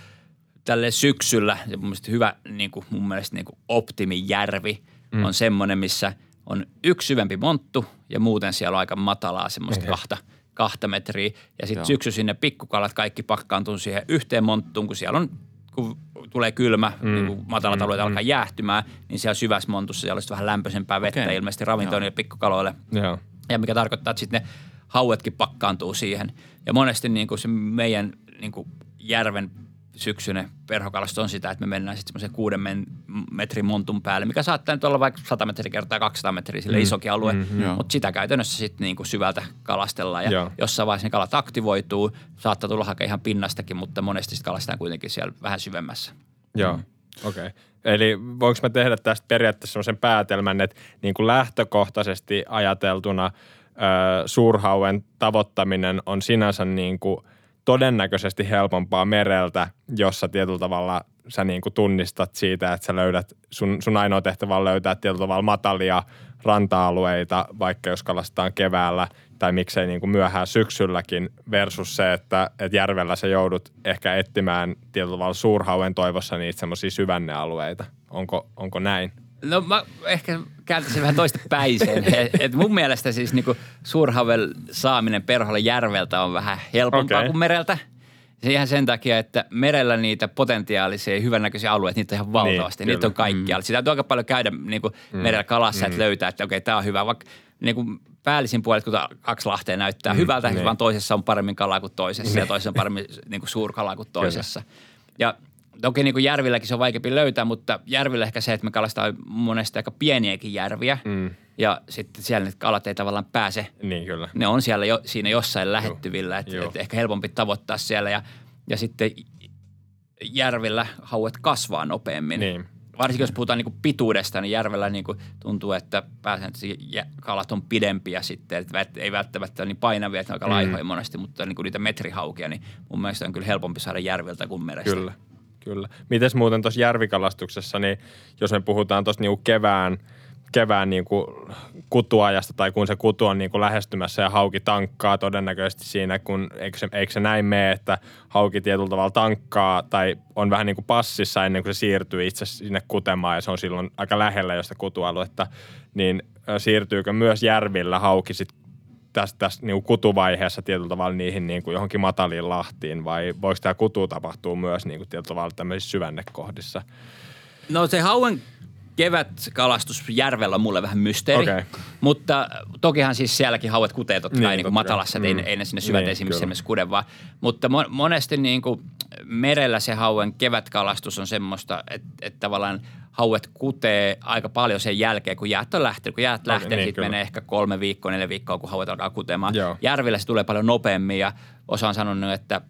tälle syksyllä, ja mun mielestä hyvä niin kuin, mun mielestä niin kuin optimijärvi Mm. on semmoinen, missä on yksi syvempi monttu ja muuten siellä on aika matalaa semmoista okay. kahta, kahta metriä. Ja sitten syksyisin ne pikkukalat kaikki pakkaantuu siihen yhteen monttuun, kun siellä on, kun tulee kylmä, Mm. niin kuin matalat Mm, alueet mm. alkaa jäähtymään, niin siellä syvässä montussa siellä olisi vähän lämpöisempää vettä okay. ilmeisesti ravintoa Joo. niille pikkukaloille. Joo. Ja mikä tarkoittaa, että sitten ne hauetkin pakkaantuu siihen. Ja monesti niin kuin se meidän niin kuin järven syksyinen perhokalastus on sitä, että me mennään sitten semmoisen kuuden men, metrin montun päälle, mikä saattaa nyt olla vaikka 100 metriä kertaa 200 metriä, sille mm. isokin alue, mm, Joo. mutta sitä käytännössä sitten niinku syvältä kalastellaan ja Joo. jossain vaiheessa ne kalat aktivoituu, saattaa tulla hakea ihan pinnastakin, mutta monesti sitten kalastetaan kuitenkin siellä vähän syvemmässä. Joo, okei. Okay. Eli voinko mä tehdä tästä periaatteessa sellaisen päätelmän, että niin kuin lähtökohtaisesti ajateltuna ö, suurhauen tavoittaminen on sinänsä niin kuin todennäköisesti helpompaa mereltä, jossa tietyllä tavalla sä niin kuin tunnistat siitä, että sä löydät, sun, sun ainoa tehtävä on löytää tietyllä tavalla matalia ranta-alueita, vaikka jos kalastetaan keväällä tai miksei niin kuin myöhään syksylläkin versus se, että, että järvellä sä joudut ehkä etsimään tietyllä tavalla suurhauen toivossa niitä semmoisia syvännealueita. Onko, onko näin? No mä ehkä kääntäisin vähän toista päiseen. Et, mun mielestä siis niinku suurhavel saaminen perholle järveltä on vähän helpompaa Okei. kuin mereltä. Se ihan sen takia, että merellä niitä potentiaalisia ja hyvännäköisiä alueita, niitä on ihan valtavasti. Niin, niitä on kyllä. kaikkialla. Sitä täytyy aika paljon käydä niin kuin merellä kalassa, että löytää, että okei, tämä on hyvä. Vaikka niin kuin päällisin puolet, kun kaksi lahtea näyttää hyvältä, niin. vaan toisessa on paremmin kalaa kuin toisessa ja toisessa on paremmin niin kuin suurkalaa kuin toisessa. Ja toki niin kuin järvilläkin se on vaikeampi löytää, mutta järvillä ehkä se, että me kalastaa monesti aika pieniäkin järviä. Mm. Ja sitten siellä ne kalat ei tavallaan pääse. Niin kyllä. Ne on siellä jo, siinä jossain lähettyvillä, että et ehkä helpompi tavoittaa siellä. Ja, ja sitten järvillä hauet kasvaa nopeammin. Niin. Varsinkin jos puhutaan niin pituudesta, niin järvellä niin tuntuu, että pääsääntöisesti kalat on pidempiä sitten. Että ei välttämättä ole niin painavia, että ne aika laihoja monesti, mutta niin kuin niitä metrihaukia, niin mun mielestä on kyllä helpompi saada järveltä kuin merestä. Kyllä, kyllä. Mites muuten tuossa järvikalastuksessa, niin jos me puhutaan tuossa niinku kevään, kevään niinku kutuajasta tai kun se kutu on niinku lähestymässä ja hauki tankkaa todennäköisesti siinä, kun eikö se, eikö se näin mene, että hauki tietyllä tavalla tankkaa tai on vähän niin kuin passissa ennen kuin se siirtyy itse sinne kutemaan ja se on silloin aika lähellä josta kutualuetta, niin siirtyykö myös järvillä hauki sitten tässä, tässä niin kutuvaiheessa tietyllä tavalla niihin niin kuin johonkin mataliin lahtiin vai voiko tämä kutu tapahtua myös niin kuin tietyllä tavalla tämmöisissä syvännekohdissa? No se hauen kevätkalastus järvellä on mulle vähän mysteeri. Okei. Mutta tokihan siis sielläkin hauet kutee totta kai Niin, niin, niin kai. matalassa, Mm. ei, ei ne sinne syvänteisiin Niin, missä kyllä. nimessä kude vaan. Mutta mo- monesti niin kuin merellä se hauen kevätkalastus on semmoista, että, että tavallaan hauet kutee aika paljon sen jälkeen, kun jäät on lähtenyt. Kun jäät lähtee, niin, niin, sitten kyllä. menee ehkä kolme viikkoa, neljä viikkoa, kun hauet alkaa kutemaan. Joo. Järvillä se tulee paljon nopeammin ja osa on sanonut, että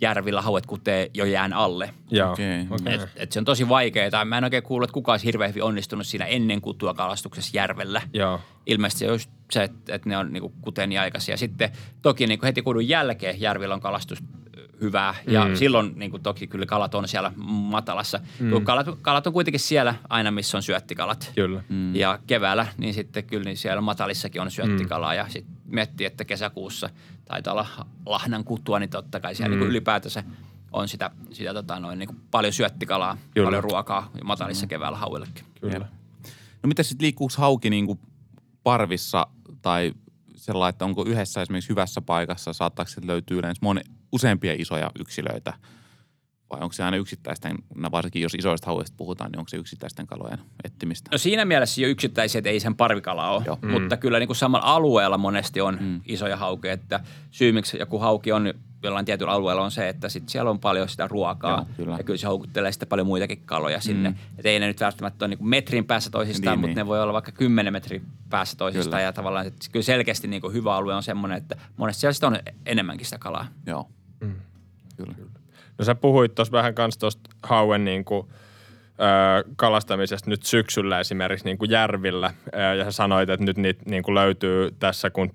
järvillä hauet kutee jo jään alle. Joo, Okei. okei. Et, et se on tosi vaikeaa. Mä en oikein kuullut, että kukaan olisi hirveän hyvin onnistunut siinä ennen kutua kalastuksessa järvellä. Joo, Ilmeisesti se on just se, että, että ne on niinku kuteni aikaisia. Sitten toki niinku heti kudun jälkeen järvillä on kalastus hyvää ja Mm. silloin niinku toki kyllä kalat on siellä matalassa. Mm. Kalat, kalat on kuitenkin siellä aina, missä on syöttikalat. kyllä. Mm. Ja keväällä, niin sitten kyllä niin siellä matalissakin on syöttikalaa Mm. ja sitten miettii, että kesäkuussa taitaa olla lahnan kutua, niin totta kai siellä Mm. mm. niin ylipäätänsä on sitä, sitä tota noin, niin paljon syöttikalaa, Kyllä. paljon ruokaa matalissa keväällä hauillekin. Kyllä. No miten sitten liikkuuko hauki niinku parvissa tai sellainen, että onko yhdessä esimerkiksi hyvässä paikassa, saattaako löytyy yleensä moni, useampia isoja yksilöitä? Vai onko se aina yksittäisten, no varsinkin jos isoista hauista puhutaan, niin onko se yksittäisten kalojen etsimistä? No siinä mielessä jo yksittäisiä, että ei sen parvikalaa ole, Joo. mm. mutta kyllä niin kuin samalla alueella monesti on mm. isoja haukeja, että syy miksi joku hauki on jollain tietyllä alueella on se, että sit siellä on paljon sitä ruokaa Joo, kyllä. ja kyllä se houkuttelee sitten paljon muitakin kaloja sinne. Mm. Että ei ne nyt välttämättä ole niin kuin metrin päässä toisistaan, Niin, mutta niin. ne voi olla vaikka 10 metrin päässä toisistaan Kyllä. ja tavallaan että kyllä selkeästi niin kuin hyvä alue on semmoinen, että monesti siellä sitten on enemmänkin sitä kalaa. Joo. Kyllä. No sä puhuit tuossa vähän kanssa tuosta hauen niin kuin, ö, kalastamisesta nyt syksyllä esimerkiksi niin kuin järvillä. Ö, ja sä sanoit, että nyt niitä niin kuin löytyy tässä, kun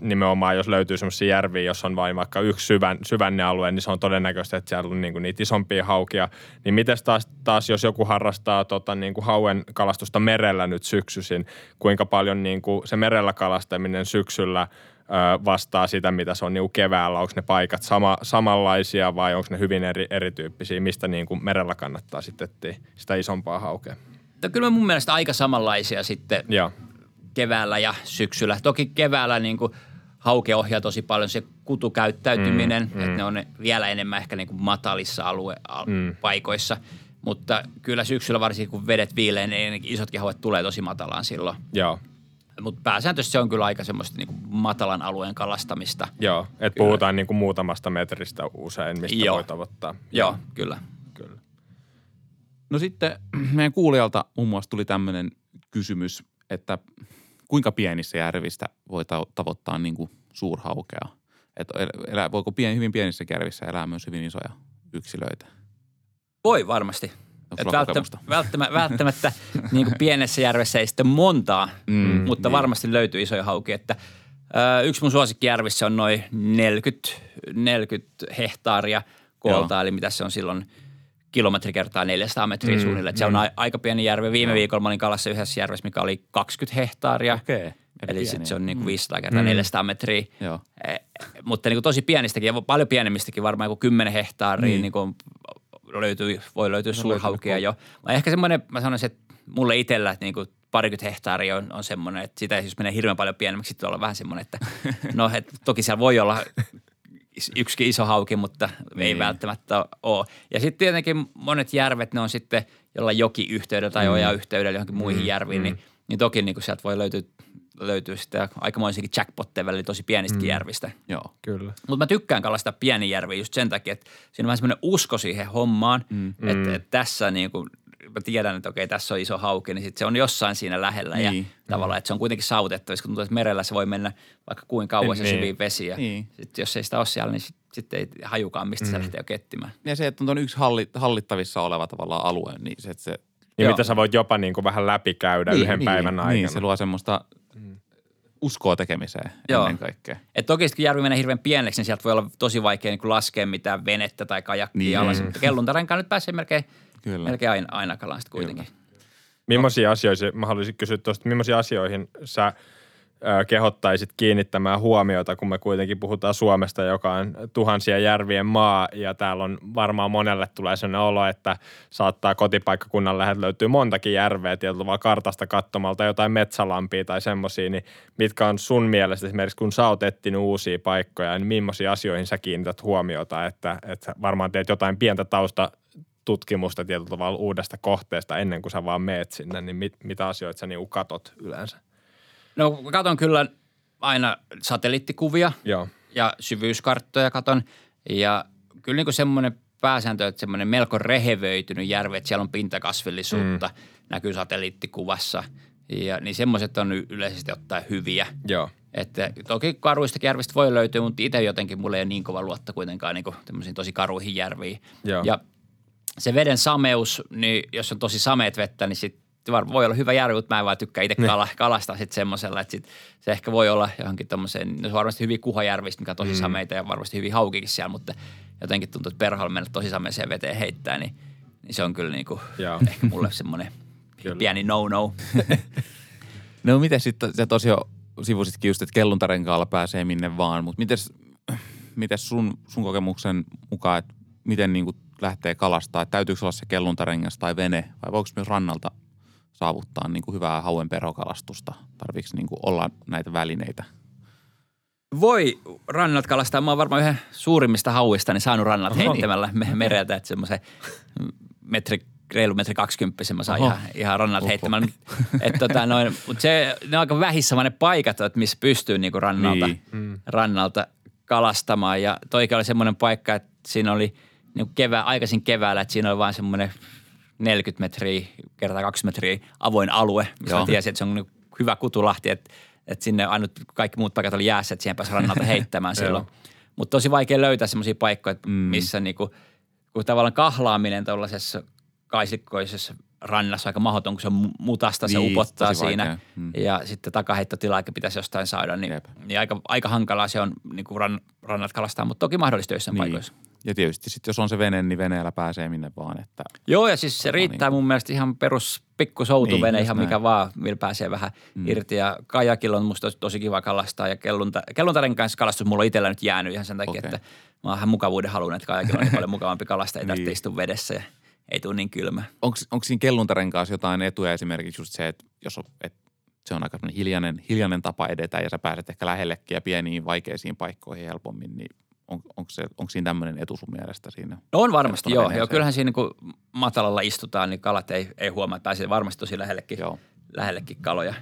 nimenomaan, jos löytyy sellaisia järviä, jos on vain vaikka yksi syvän, syvännealue, niin se on todennäköistä, että siellä on niin kuin niitä isompia haukia. Niin miten taas, taas, jos joku harrastaa tota, niin kuin hauen kalastusta merellä nyt syksyisin, kuinka paljon niin kuin se merellä kalastaminen syksyllä vastaa sitä, mitä se on niin keväällä? Onko ne paikat sama, samanlaisia vai onko ne hyvin eri, erityyppisiä? Mistä niin kuin merellä kannattaa sitten sitä isompaa haukea? No kyllä mun mielestä aika samanlaisia sitten Joo, keväällä ja syksyllä. Toki keväällä niin kuin hauke ohjaa tosi paljon se kutukäyttäytyminen, mm, että ne on vielä enemmän ehkä niin kuin matalissa alue, al, mm. paikoissa. Mutta kyllä syksyllä varsinkin kun vedet viileen, niin isotkin hauet tulee tosi matalaan silloin. joo. Mutta pääsääntöisesti se on kyllä aika semmoista niin matalan alueen kalastamista. Joo, että puhutaan niin kuin muutamasta metristä usein, mistä Joo. voi tavoittaa. Joo, kyllä. Kyllä. No sitten meidän kuulijalta muun muassa tuli tämmöinen kysymys, että kuinka pienissä järvistä voi ta- tavoittaa niin kuin suurhaukea? Että el- elää, voiko pien, hyvin pienissä järvissä elää myös hyvin isoja yksilöitä? Voi varmasti. Et sulla välttä, kokemusta? välttämättä, välttämättä niin kuin pienessä järvessä ei sitten montaa, Mm, mutta niin. varmasti löytyy isoja haukia. Että, ö, yksi mun suosikkijärvissä on noin 40, 40 hehtaaria koolta, Joo. eli mitä se on silloin kilometri kertaa 400 metriä mm, suunnilleen. Et se on a- aika pieni järvi. Viime viikolla mä olin kalassa yhdessä järvessä, mikä oli 20 hehtaaria. Okei. Eli sitten se on niin kuin 500 kertaa 400 metriä. Joo. Eh, mutta niin kuin tosi pienistäkin ja paljon pienemmistäkin, varmaan joku 10 hehtaaria niin. Niin kuin löytyy, voi löytyä suurhaukia jo. Mä ehkä semmoinen, mä sanoisin, että mulle itsellä, että niin kuin parikymmentä hehtaaria on, on semmoinen, että sitä jos menee hirveän paljon pienemmäksi, sitten olla vähän semmoinen, että no, että toki siellä voi olla yksikin iso hauki, mutta ei Niin. välttämättä ole. Ja sitten tietenkin monet järvet, ne on sitten jollain jokiyhteydellä tai mm. ojayhteydellä johonkin muihin mm. järviin, niin, niin toki niin kuin sieltä voi löytyä, löytyä sitten aikamoisiakin jackpotteja välillä tosi pienistäkin mm. järvistä. Joo. Kyllä. Mutta mä tykkään kalastaa pieni järvi just sen takia, että siinä on vähän semmoinen usko siihen hommaan, mm. että, että tässä niin kuin, mä tiedän, että okei, tässä on iso hauki, niin sit se on jossain siinä lähellä ja Niin. tavallaan, että se on kuitenkin saavutettavissa, kun tuntuu, että merellä se voi mennä vaikka kuinka kauas ja Niin. syviin vesiin. Ja Niin. sit, jos ei sitä ole siellä, niin sitten sit ei hajukaan, mistä mm. se lähtee jo kettimään. Ja se, että on tuon yksi halli, hallittavissa oleva tavallaan alue, niin se, että se Niin Joo. mitä sä voit jopa niin kuin vähän läpikäydä niin, yhden päivän aikana. Niin, se luo semmoista uskoa tekemiseen Joo. ennen kaikkea. Et toki kun järvi menee hirveän pieneksi, niin sieltä voi olla tosi vaikea niin laskea mitään venettä tai kajakkia Niin. alas. Mutta kelluntarenkaan nyt pääsee melkein, Kyllä. melkein aina, aina kalaan sit kuitenkin. Millaisia asioita, mä haluaisin kysyä tuosta, millaisiin asioihin sä kehottaisit kiinnittämään huomiota, kun me kuitenkin puhutaan Suomesta, joka on tuhansien järvien maa, ja täällä on varmaan monelle tulee sellainen olo, että saattaa kotipaikkakunnan läheltä löytyy montakin järveä tietyllä tavalla kartasta katsomalta, jotain metsälampia tai semmoisia, niin mitkä on sun mielestä esimerkiksi, kun sä oot etsinyt uusia paikkoja, niin millaisiin asioihin sä kiinnität huomiota, että, että varmaan teet jotain pientä tausta tutkimusta tietyllä tavalla uudesta kohteesta ennen kuin sä vaan meet sinne, niin mit, mitä asioita sä niinku katot yleensä? No katon kyllä aina satelliittikuvia Joo. ja syvyyskarttoja katon. Ja kyllä niin kuin semmoinen pääsääntö, että semmoinen melko rehevöitynyt järvi, että siellä on pintakasvillisuutta, mm. näkyy satelliittikuvassa. Ja, niin semmoiset on yleisesti ottaen hyviä. Joo. Että toki karuista järvistä voi löytyä, mutta itse jotenkin mulla ei ole niin kova luotta kuitenkaan niin tämmöisiin tosi karuihin järviin. Joo. Ja se veden sameus, niin jos on tosi sameet vettä, niin sit var- voi olla hyvä järvi, mutta mä en vaan tykkää itse kala, kalastaa sitten semmoisella, että sit se ehkä voi olla johonkin tommoseen, no se on varmasti hyvin kuhajärvistä, mikä on tosi mm. sameita ja varmasti hyvin haukikin siellä, mutta jotenkin tuntuu, että perholla mennä tosi sameeseen veteen heittää, niin, niin se on kyllä niinku ehkä mulle semmoinen pieni no-no. No miten sitten, sä tosiaan sivusitkin just, että kelluntarenkaalla pääsee minne vaan, mutta mites, mites sun, sun kokemuksen mukaan, että miten niin kuin lähtee kalastaa, että täytyykö olla se kelluntarengas tai vene vai voiko myös rannalta saavuttaa niin kuin hyvää hauen perhokalastusta? Tarviiko niin kuin olla näitä välineitä? Voi rannat kalastaa. Mä oon varmaan yhden suurimmista hauista niin saanut rannat Oho. heittämällä me- mereltä, että semmoisen metri, reilu metri kaksikymppisen mä saan Oho. ihan, ihan rannat Oho. heittämällä. Et tota noin, mutta se, ne on aika vähissä vaan ne paikat, että missä pystyy niinku rannalta, Niin. niin. rannalta kalastamaan. Ja toikin oli semmoinen paikka, että siinä oli niinku kevää, aikaisin keväällä, että siinä oli vain semmoinen 40 metriä kertaa 2 metriä avoin alue, missä tiesin, että se on niinku hyvä kutulahti, että, että sinne ainut kaikki muut paikat oli jäässä, että siihen pääsi rannalta heittämään silloin. Mutta tosi vaikea löytää semmoisia paikkoja, että missä niinku, kun tavallaan kahlaaminen tuollaisessa kaisikkoisessa rannassa aika mahdoton, kun se mutasta, se Niin, upottaa tosi siinä. Mm. Ja sitten takaheittotilaakin pitäisi jostain saada, niin, Jep. niin aika, aika hankalaa se on niin kuin ran, rannat kalastaa, mutta toki mahdollista joissain niin. paikoissa. Ja tietysti sitten jos on se vene, niin veneellä pääsee minne vaan. Että, Joo, ja siis se riittää mun mielestä ihan perus pikku soutuvene, Niin, niin, ihan näin. mikä vaan, millä pääsee vähän mm. irti. Ja kajakilla on musta tosi, kiva kalastaa ja kellunta, kelluntaren kanssa kalastus mulla on itsellä nyt jäänyt ihan sen takia, okay. että mä oon vähän mukavuuden halunnut, että kajakilla on niin paljon mukavampi kalastaa, ei tarvitse Niin. istua vedessä ja ei tule niin kylmä. onko siinä kelluntarenkaassa jotain etuja esimerkiksi just se, että jos on, että se on aika hiljainen, hiljainen tapa edetä ja sä pääset ehkä lähellekin ja pieniin vaikeisiin paikkoihin helpommin, niin on, onko, se, onko siinä tämmöinen etu sun mielestä siinä? No on varmasti, joo. joo. Kyllähän siinä kun matalalla istutaan, niin kalat ei, ei huomaa, että pääsee varmasti tosi lähellekin, Joo. lähellekin kaloja.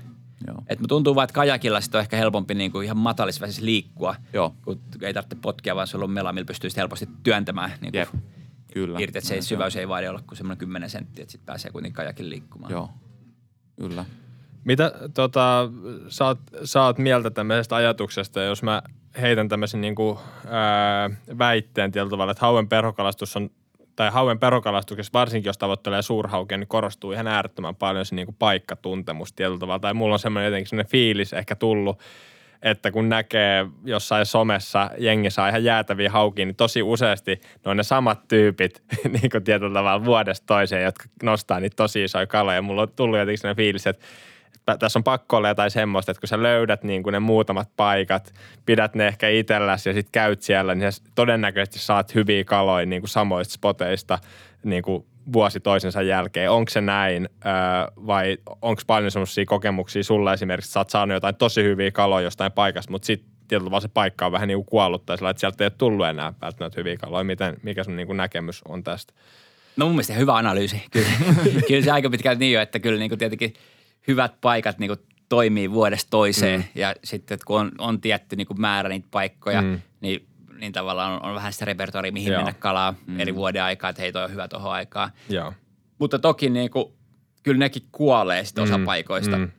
Joo. Et mun tuntuu vaan, että kajakilla sit on ehkä helpompi niinku ihan matalissa vesissä liikkua, Joo. kun ei tarvitse potkia, vaan sulla on mela, millä pystyy helposti työntämään niinku Jep. Kyllä. irti. Että se on. syväys ei vaadi olla kuin semmoinen 10 senttiä, että sitten pääsee kuitenkin kajakin liikkumaan. Joo. Kyllä. Mitä tota, sä, oot, sä oot mieltä tämmöisestä ajatuksesta, jos mä heitän tämmöisen niinku, ää, väitteen tietyllä tavalla, että hauen perhokalastus on tai hauen perhokalastuksessa, varsinkin jos tavoittelee suurhaukea, niin korostuu ihan äärettömän paljon se niinku paikkatuntemus tietyllä tavalla. Tai mulla on semmoinen jotenkin semmoinen fiilis ehkä tullut, että kun näkee jossain somessa jengi saa ihan jäätäviä haukia, niin tosi useasti ne on ne samat tyypit niin kuin tietyllä tavalla vuodesta toiseen, jotka nostaa niitä tosi isoja kaloja. Mulla on tullut jotenkin sellainen fiilis, että tässä on pakko olla jotain semmoista, että kun sä löydät niin kuin ne muutamat paikat, pidät ne ehkä itselläsi ja sitten käyt siellä, niin sä todennäköisesti saat hyviä kaloja niin kuin samoista spoteista niin kuin vuosi toisensa jälkeen. Onko se näin vai onko paljon semmoisia kokemuksia sulla esimerkiksi, että sä oot saanut jotain tosi hyviä kaloja jostain paikasta, mutta sitten tietyllä tavalla se paikka on vähän niin kuin kuollut tai että sieltä ei ole tullut enää välttämättä hyviä kaloja. Miten, mikä sun niin kuin näkemys on tästä? No mun mielestä hyvä analyysi. Kyllä, kyllä se aika pitkälti niin on, että kyllä niin kuin tietenkin hyvät paikat niin kuin toimii vuodesta toiseen. Mm. Ja sitten että kun on, on tietty niin kuin määrä niitä paikkoja, mm. niin, niin tavallaan on, on vähän sitä repertoaria, mihin Joo. mennä kalaa mm. eri vuoden aikaa, että hei toi on hyvä tuohon aikaan. Joo. Mutta toki niin kuin, kyllä nekin kuolee sitten osa Mm, paikoista. mm.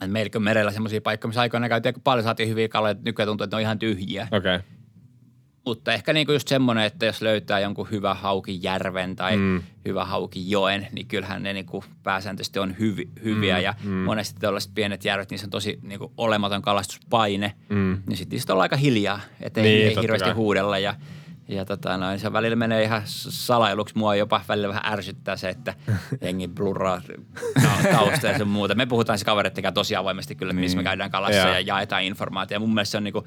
Et meilläkin on merellä semmoisia paikkoja, missä aikoina käytiin aika paljon, saatiin hyviä kaloja, että nykyään tuntuu, että ne on ihan tyhjiä. Okei. Okay. Mutta ehkä niinku just semmoinen, että jos löytää jonkun hyvä hauki järven tai Mm. mm. hyvä hauki joen, niin kyllähän ne niinku pääsääntöisesti on hyvi, hyviä. Mm, Mm. Ja mm. mm. monesti tällaiset pienet järvet, niissä on tosi niinku olematon kalastuspaine. Mm. Niin sitten niistä ollaan aika hiljaa, että ei, Niin, niin, ei hirveästi kai. huudella. Ja, ja tota, noin, se välillä menee ihan salailuksi. Mua jopa välillä vähän ärsyttää se, että jengi blurraa ta- taustaa ja sun muuta. Me puhutaan se kavereiden kanssa tosi avoimesti kyllä, missä me Niin. käydään kalassa Joo. ja jaetaan informaatiota. Mun mielestä se on niinku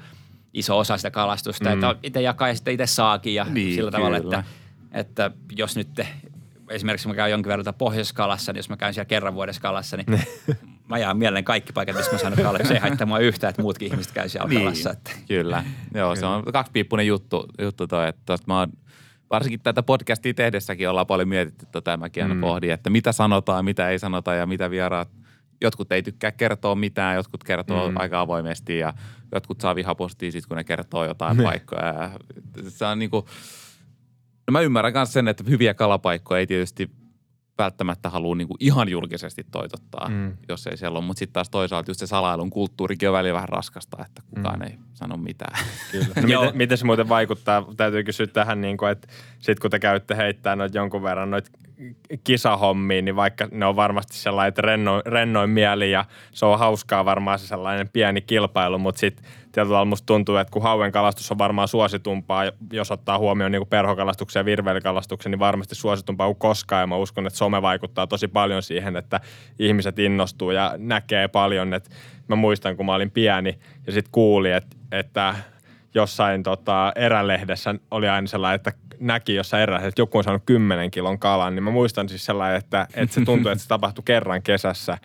iso osa sitä kalastusta, Mm. että itse jakaa ja sitten itse saakin ja Niin, sillä tavalla, kyllä. että, että jos nyt te, esimerkiksi mä käyn jonkin verran tuolla pohjoisessa kalassa, niin jos mä käyn siellä kerran vuodessa kalassa, niin mä jaan mieleen kaikki paikat, missä mä saan kalaa. Se ei haittaa mua yhtään, että muutkin ihmiset käy siellä kalassa. Että. Kyllä. Joo, se on kaksipiippunen juttu, juttu toi, että mä oon, varsinkin tätä podcastia tehdessäkin ollaan paljon mietitty tätä, mäkin aina mm. pohdin, että mitä sanotaan, mitä ei sanota ja mitä vieraat. Jotkut ei tykkää kertoa mitään, jotkut kertoo Mm. aika avoimesti ja jotkut saa vihapostia sit, kun ne kertoo jotain Ne. paikkoja. Ja se on niinku, no mä ymmärrän myös sen, että hyviä kalapaikkoja ei tietysti välttämättä halua niinku ihan julkisesti toitottaa, Mm. jos ei siellä ole. Mutta sitten taas toisaalta just se salailun kulttuurikin on välillä vähän raskasta, että kukaan Mm. ei sano mitään. Kyllä. No miten, miten se muuten vaikuttaa? Täytyy kysyä tähän, niin kuin, että sit kun te käytte heittämään noit jonkun verran noit kisahommiin, niin vaikka ne on varmasti sellainen, että rennoin, rennoin mieli ja se on hauskaa varmaan se sellainen pieni kilpailu, mutta sitten tietyllä tavalla musta tuntuu, että kun hauen kalastus on varmaan suositumpaa, jos ottaa huomioon niin perhokalastuksen ja virveilykalastuksen, niin varmasti suositumpaa kuin koskaan. Ja mä uskon, että some vaikuttaa tosi paljon siihen, että ihmiset innostuu ja näkee paljon. Et mä muistan, kun mä olin pieni ja sitten kuulin, että, että jossain tota, erälehdessä oli aina sellainen, että näki jossain erälehdessä, että joku on saanut 10 kilon kalan, niin mä muistan siis sellainen, että, että se tuntuu, että se tapahtui kerran kesässä.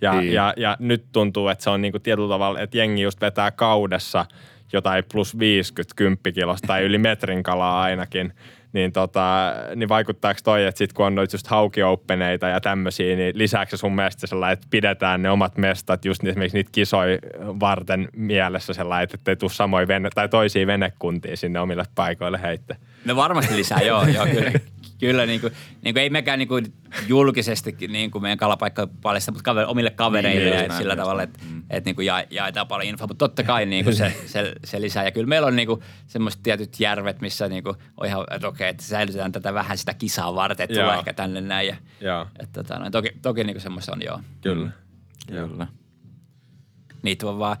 Ja, Niin. ja, ja nyt tuntuu, että se on niinku tietyllä tavalla, että jengi just vetää kaudessa jotain plus 50 kymppikilosta tai yli metrin kalaa ainakin. Niin, tota, niin vaikuttaako toi, että sit kun on noita just haukiopeneita ja tämmöisiä, niin lisääkö se sun mielestä sellainen, että pidetään ne omat mestat just esimerkiksi niitä kisoja varten mielessä sellainen, että ei tule samoja vene, tai toisia venekuntia sinne omille paikoille heitte. No varmasti lisää, joo, joo kyllä. Kyllä, niin kuin, niin kuin ei mekään niin kuin julkisesti niin kuin meidän kalapaikka paljasta, mutta kaver, omille kavereille Niin, näin, sillä just tavalla, näin. että, Mm. että niin kuin ja, jaetaan paljon infoa. Mutta totta kai niin kuin se, se, se, lisää. Ja kyllä meillä on niin kuin semmoiset tietyt järvet, missä niin kuin on ihan, että okei, että säilytetään tätä vähän sitä kisaa varten, että tulee ehkä tänne näin. Ja, että, tota, noin, toki toki niin kuin semmoista on, joo. kyllä. Kyllä. Niitä on vaan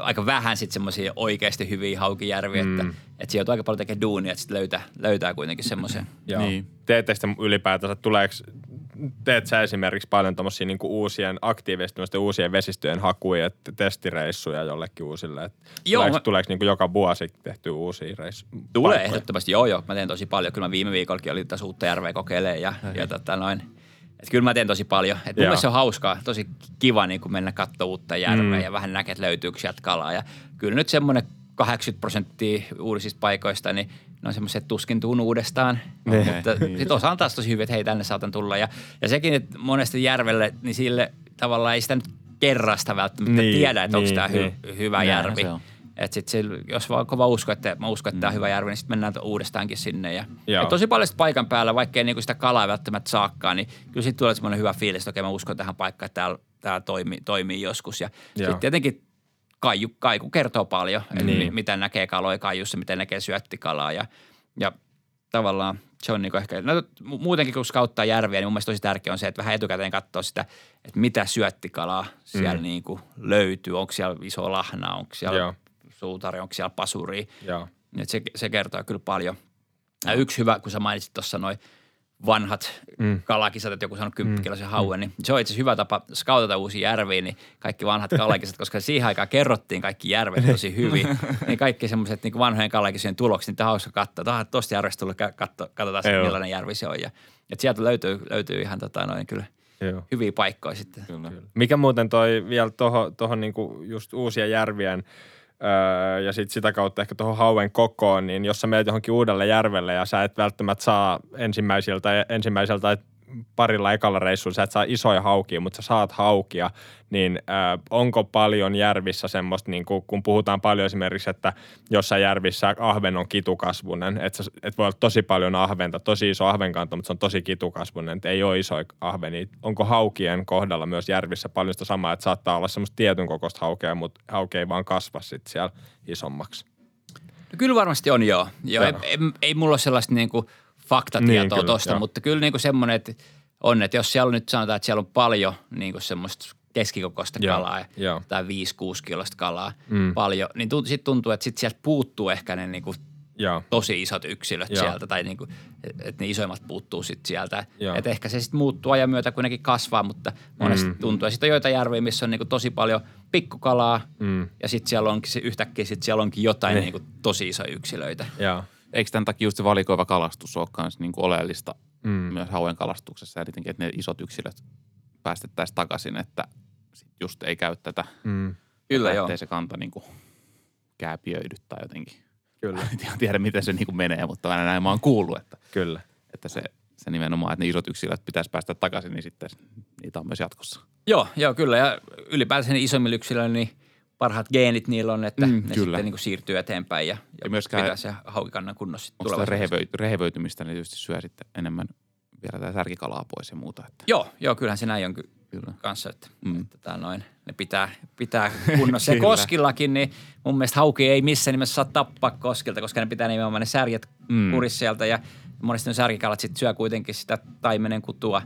aika vähän sitten semmoisia oikeasti hyviä haukijärviä, Mm. että, että sijoituu aika paljon tekemään duunia, että sitten löytää, löytää kuitenkin semmoisen. Niin. Teette sitten ylipäätänsä, tuleeko, teet sä esimerkiksi paljon tommosia niinku uusien, aktiivisesti uusien vesistöjen hakuja, että testireissuja jollekin uusille? Et Joo, tuleeko, mä- tuleeko niinku joka vuosi tehtyä uusia reissuja? Tulee ehdottomasti, joo joo. Mä teen tosi paljon. Kyllä mä viime viikollakin olin tässä uutta järveä kokeilemaan ja, ja tota noin. Et kyllä mä teen tosi paljon. Et mun se on hauskaa, tosi kiva niin kun mennä katsoa uutta järveä Mm. ja vähän näkee, että löytyykö sieltä kalaa. Ja kyllä nyt semmoinen 80 prosenttia uusista paikoista, niin ne on semmoiset tuskin tuun uudestaan. Niin. Mutta Niin. sitten osa on taas tosi hyviä, että hei tänne saatan tulla. Ja, ja sekin, että monesti järvelle, niin sille tavallaan ei sitä nyt kerrasta välttämättä Niin, tiedä, että onko niin, tämä hy, niin. hyvä Näinhän järvi. se on. Et sit sillä, jos vaan kova usko, että mä uskon, että tämä on hyvä järvi, niin sitten mennään uudestaankin sinne. Ja, et tosi paljon sit paikan päällä, vaikkei niinku sitä kalaa välttämättä saakkaan, niin kyllä sitten tulee semmoinen hyvä fiilis, että okei mä uskon tähän paikkaan, että täällä, täällä toimii, toimii joskus. Ja Joo. sitten tietenkin kaiju, kaiku kertoo paljon, että Niin. miten näkee kaloja kaijussa, miten näkee syöttikalaa ja, ja tavallaan se on niinku ehkä, no mu- muutenkin kun skauttaa järviä, niin mun mielestä tosi tärkeää on se, että vähän etukäteen katsoo sitä, että mitä syöttikalaa siellä mm. niinku löytyy. Onko siellä iso lahna, onko siellä Joo. Suutari, onko siellä pasuri. Joo. Et se, se kertoo kyllä paljon. Ja yksi hyvä, kun sä mainitsit tuossa noin vanhat mm. kalakisat, että joku sanoi kymppikiloisen mm. hauen, niin se on itse asiassa hyvä tapa skautata uusia järviä, niin kaikki vanhat kalakisat, koska siihen aikaan kerrottiin kaikki järvet tosi hyvin, niin kaikki semmoiset niin vanhojen kalakisien tulokset, niin hauska katsoa, että tuosta järvestä tullut, katso, katsotaan Joo. millainen järvi se on. Ja, et sieltä löytyy, löytyy ihan tota, noin, kyllä Joo. hyviä paikkoja sitten. Kyllä. Mikä muuten toi vielä tuohon toho niinku just uusien järvien öö, ja sit sitä kautta ehkä tuohon hauen kokoon, niin jos sä menet johonkin uudelle järvelle ja sä et välttämättä saa ensimmäisiltä, ensimmäiseltä parilla ekalla reissulla, sä et saa isoja haukia, mutta sä saat haukia, niin ö, onko paljon järvissä semmoista, niin kuin, kun puhutaan paljon esimerkiksi, että jossain järvissä ahven on kitukasvunen, että, että voi olla tosi paljon ahventa, tosi iso ahvenkanta, mutta se on tosi kitukasvunen, että ei ole isoja ahvenia. Onko haukien kohdalla myös järvissä paljon sitä samaa, että saattaa olla semmoista tietyn kokoista haukea, mutta hauke ei vaan kasva sitten siellä isommaksi. No kyllä varmasti on joo. joo ei, ei, ei mulla ole sellaista niinku faktatietoa Niin, niin, joo. mutta kyllä niinku semmoinen, että on, että jos siellä on nyt sanotaan, että siellä on paljon niinku semmoista keskikokoista Joo, kalaa ja- joo. tai 5-6 kilosta kalaa Mm. paljon, niin tunt, sitten tuntuu, että sit sieltä puuttuu ehkä ne niinku Joo. tosi isot yksilöt Joo. sieltä tai niinku, että ne isoimmat puuttuu sitten sieltä. Että ehkä se sitten muuttuu ajan myötä, kun nekin kasvaa, mutta monesti Mm. mm. tuntuu. Ja sitten on joita järviä, missä on niinku tosi paljon pikkukalaa Mm. ja sitten siellä onkin se yhtäkkiä sit siellä onkin jotain Niin. niinku tosi isoja yksilöitä. Joo. Eikö tämän takia just se valikoiva kalastus ole myös niin kuin oleellista Mm. myös hauen kalastuksessa ja tietenkin, että ne isot yksilöt päästettäisiin takaisin, että sit just ei käy tätä, Mm. Kyllä joo. ettei se kanta niin kuin kääpiöidy tai jotenkin. Kyllä, En tiedä- miten se niin kuin menee, mutta aina näin mä oon kuullut, että, kyllä. että se, se nimenomaan, että ne isot yksilöt pitäisi päästä takaisin, niin sitten niitä on myös jatkossa. Joo, joo, kyllä. Ja ylipäätään isommilla yksilöillä, niin parhaat geenit niillä on, että Mm, ne kyllä. sitten niin kuin siirtyy eteenpäin ja, ja Ja myöskään- pitää se haukikannan kunnossa Onko tulevaisuudessa. rehevöi, rehevöitymistä, niin tietysti syö sitten enemmän vielä tätä särkikalaa pois ja muuta. Että, Joo, joo, kyllähän se näin on ky- kyllä. kanssa, että, Mm. että tää noin, ne pitää, pitää kunnossa. ja koskillakin, niin mun mielestä hauki ei missään nimessä saa tappaa koskilta, koska ne pitää nimenomaan ne särjet mm. kurissa sieltä ja monesti ne särkikalat sitten syö kuitenkin sitä taimenen kutua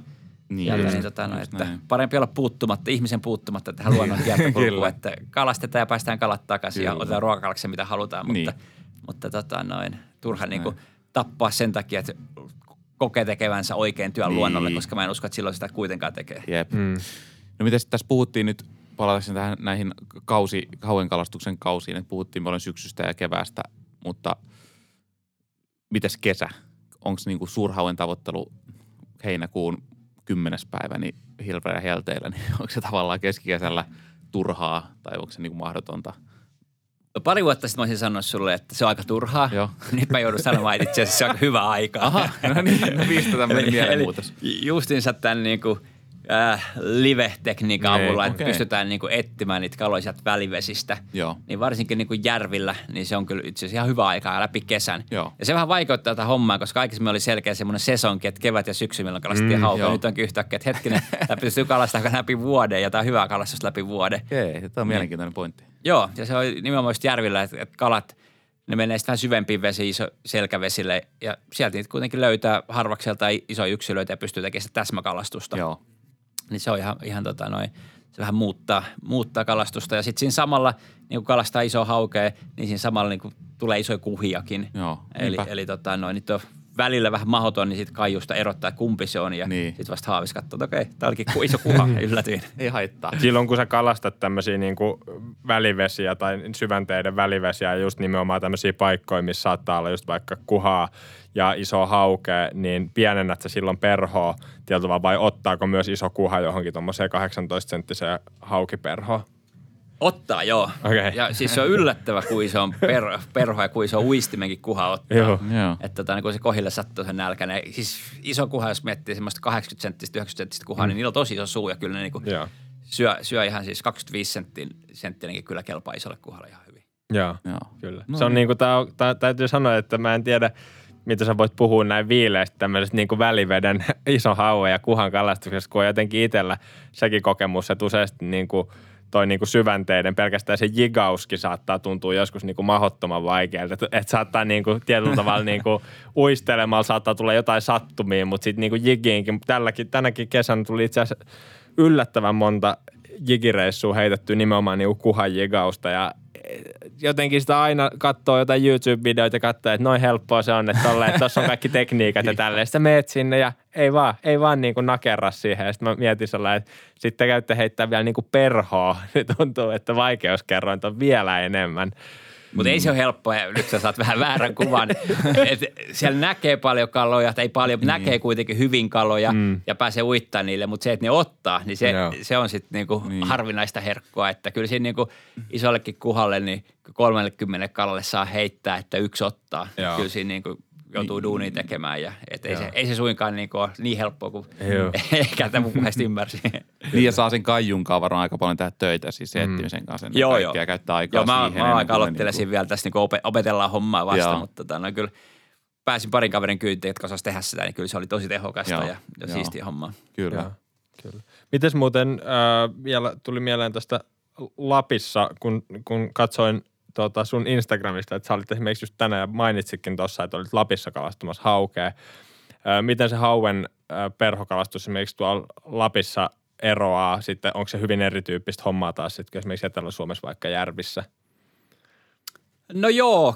Niin, just- niin, tota, no, että näin. parempi olla puuttumatta, ihmisen puuttumatta tähän luonnon kiertopolkuun, Kyllä. että kalastetaan ja päästään kalat takaisin ja Kyllä. otetaan ruokakalaksen mitä halutaan, Niin. mutta, mutta tota, noin, turha niin näin. tappaa sen takia, että kokee tekevänsä oikein työn Niin. luonnolle, koska mä en usko, että silloin sitä kuitenkaan tekee. Jep. Mm. No miten tässä puhuttiin nyt, palatakseni tähän näihin kausi, hauen kalastuksen kausiin, että puhuttiin paljon syksystä ja keväästä, mutta mites kesä? Onko niinku suurhauen tavoittelu heinäkuun kymmenes päivä niin Hilver ja Helteillä, niin onko se tavallaan keskikesällä turhaa tai onko se niinku mahdotonta? No, pari vuotta sitten mä olisin sanonut sulle, että se on aika turhaa. Joo. Nyt mä joudun sanomaan, että itse asiassa se on aika hyvä aika. Aha, no niin, no mistä tämmöinen mielenmuutos? justiinsa tämän niin kuin, äh, live-tekniikan Niin, avulla, että okei. pystytään niin kuin etsimään niitä kaloja sieltä välivesistä. Joo. Niin varsinkin niin kuin järvillä, niin se on kyllä itse asiassa ihan hyvä aika läpi kesän. Joo. Ja se vähän vaikeuttaa tätä hommaa, koska aikaisemmin oli selkeä semmoinen sesonki, että kevät ja syksy, milloin kalastettiin Mm, haukaa. Nyt onkin yhtäkkiä, että hetkinen, tämä pystyy kalastamaan läpi vuoden ja tämä on hyvä kalastus läpi vuoden. Okei, tämä on mielenkiintoinen pointti. Joo, ja se on nimenomaan järvillä, että, että kalat, ne menee sitten vähän syvempiin vesiin, iso, selkävesille, ja sieltä niitä kuitenkin löytää harvakselta isoja yksilöitä ja pystyy tekemään sitä täsmäkalastusta. Joo. Niin se on ihan, ihan tota noin, se vähän muuttaa, muuttaa kalastusta. Ja sitten siinä samalla, niin kun kalastaa iso haukea, niin siinä samalla niin kun tulee isoja kuhiakin. Joo, Eli, niinpä. eli tota noin, nyt on välillä vähän mahdoton, niin sitten kaijusta erottaa, että kumpi se on. Ja Niin. sitten vasta haavis katsoo, että okei, tämä olikin ku- iso kuha, yllätyin. Ei haittaa. Silloin kun sä kalastat tämmöisiä niin kuin välivesiä tai syvänteiden välivesiä, just nimenomaan tämmöisiä paikkoja, missä saattaa olla just vaikka kuhaa ja iso haukea, niin pienennät sä silloin perhoa tietyllä tavalla vai ottaako myös iso kuha johonkin tuommoiseen 18-senttiseen haukiperhoon? Ottaa, joo. Okei. Ja siis se on yllättävä, kuin iso on per, perho ja kuin iso uistimenkin kuha ottaa. Joo. Joo. Että tota, niin kun se kohille sattuu sen nälkäinen. Siis iso kuha, jos miettii semmoista 80 senttistä, 90 senttistä kuhaa, niin niillä on tosi iso suu ja kyllä ne niin kuin, Joo. syö, syö ihan siis 25 senttin, senttinenkin kyllä kelpaa isolle kuhalle ihan hyvin. Joo, Joo. kyllä. No se on niin. niinku, tää, on- tää, täytyy sanoa, että mä en tiedä, mitä sä voit puhua näin viileästi tämmöisestä niinku väliveden ison hauen ja kuhan kalastuksesta, kun on jotenkin itsellä sekin kokemus, että useasti niinku toi niinku syvänteiden, pelkästään se jigauskin saattaa tuntua joskus niinku mahdottoman vaikealta. Että et saattaa niinku tietyllä tavalla niinku uistelemalla saattaa tulla jotain sattumia, mutta sitten niinku jigiinkin, tälläkin, tänäkin kesänä tuli itse asiassa yllättävän monta jigireissua heitetty nimenomaan niinku kuhan jigausta ja jotenkin sitä aina katsoo jotain YouTube-videoita ja katsoo, että noin helppoa se on, että tuossa on kaikki tekniikat ja tälleen. Sitten meet sinne ja ei vaan, ei vaan niin kuin nakerra siihen. Ja sitten mä mietin sellainen, että sitten käytte heittää vielä niin kuin perhoa. Nyt tuntuu, että vaikeuskerroin on vielä enemmän. Mutta ei se ole helppoa ja nyt sä saat vähän väärän kuvan. Et siellä näkee paljon kaloja, tai ei paljon, Niin. mm. näkee kuitenkin hyvin kaloja mm. ja pääsee uittaa niille, mutta se, että ne ottaa, niin se, Joo. se on sitten niinku Niin. niin. harvinaista herkkua. Että kyllä siinä niinku isollekin kuhalle, niin 30 kalalle saa heittää, että yksi ottaa. Joo. Kyllä siinä niinku joutuu duunia tekemään ja et ei, se, ei se suinkaan niinku ole niin helppoa kuin ehkä tämä mun puheesta ymmärsi. Niin ja saa sen kaijunkaan varmaan aika paljon tehdä töitä siis etsimisen kanssa. ennen Joo, kaikkea joo. Käyttää aikaa Joo, mä, siihen. mä aika kuin ne aloittelisin niinku- vielä tässä niin opetellaan hommaa vasta, Joo. mutta tota, no, kyllä pääsin parin kaverin kyytiin, jotka osasivat tehdä sitä, niin kyllä se oli tosi tehokasta Joo, ja, ja siistiä hommaa. Kyllä. Joo, kyllä. Mites muuten äh, vielä tuli mieleen tästä Lapissa, kun, kun katsoin tota sun Instagramista, että sä olit esimerkiksi just tänään ja mainitsikin tuossa, että olit Lapissa kalastamassa haukea. Miten se hauen perhokalastus esimerkiksi tuolla Lapissa eroaa sitten, onko se hyvin erityyppistä hommaa taas sitten esimerkiksi Etelä-Suomessa vaikka järvissä? No joo,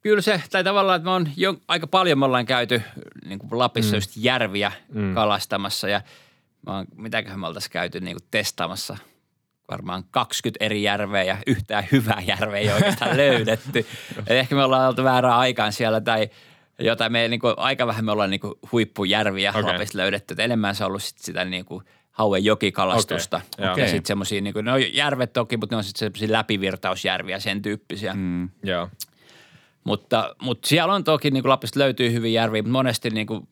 kyllä se, tai tavallaan, että me on jo, aika paljon me ollaan käyty niin kuin Lapissa mm. just järviä mm. kalastamassa ja mä oon, mitäköhän me oltaisiin käyty niin kuin testaamassa varmaan 20 eri järveä ja yhtään hyvää järveä ei oikeastaan löydetty. Et ehkä me ollaan oltu väärään aikaan siellä tai jotain. Me niin kuin, aika vähän me ollaan niin kuin, huippujärviä okay. Lapista löydetty. Et enemmän se on ollut sit sitä niin kuin, hauen jokikalastusta. Joo. Ja sitten semmoisia, niin kuin, no järvet toki, mutta ne on sitten semmoisia läpivirtausjärviä, sen tyyppisiä. Mm. Joo. Mutta, mutta siellä on toki, niin kuin Lapista löytyy hyviä järviä, mutta monesti niin kuin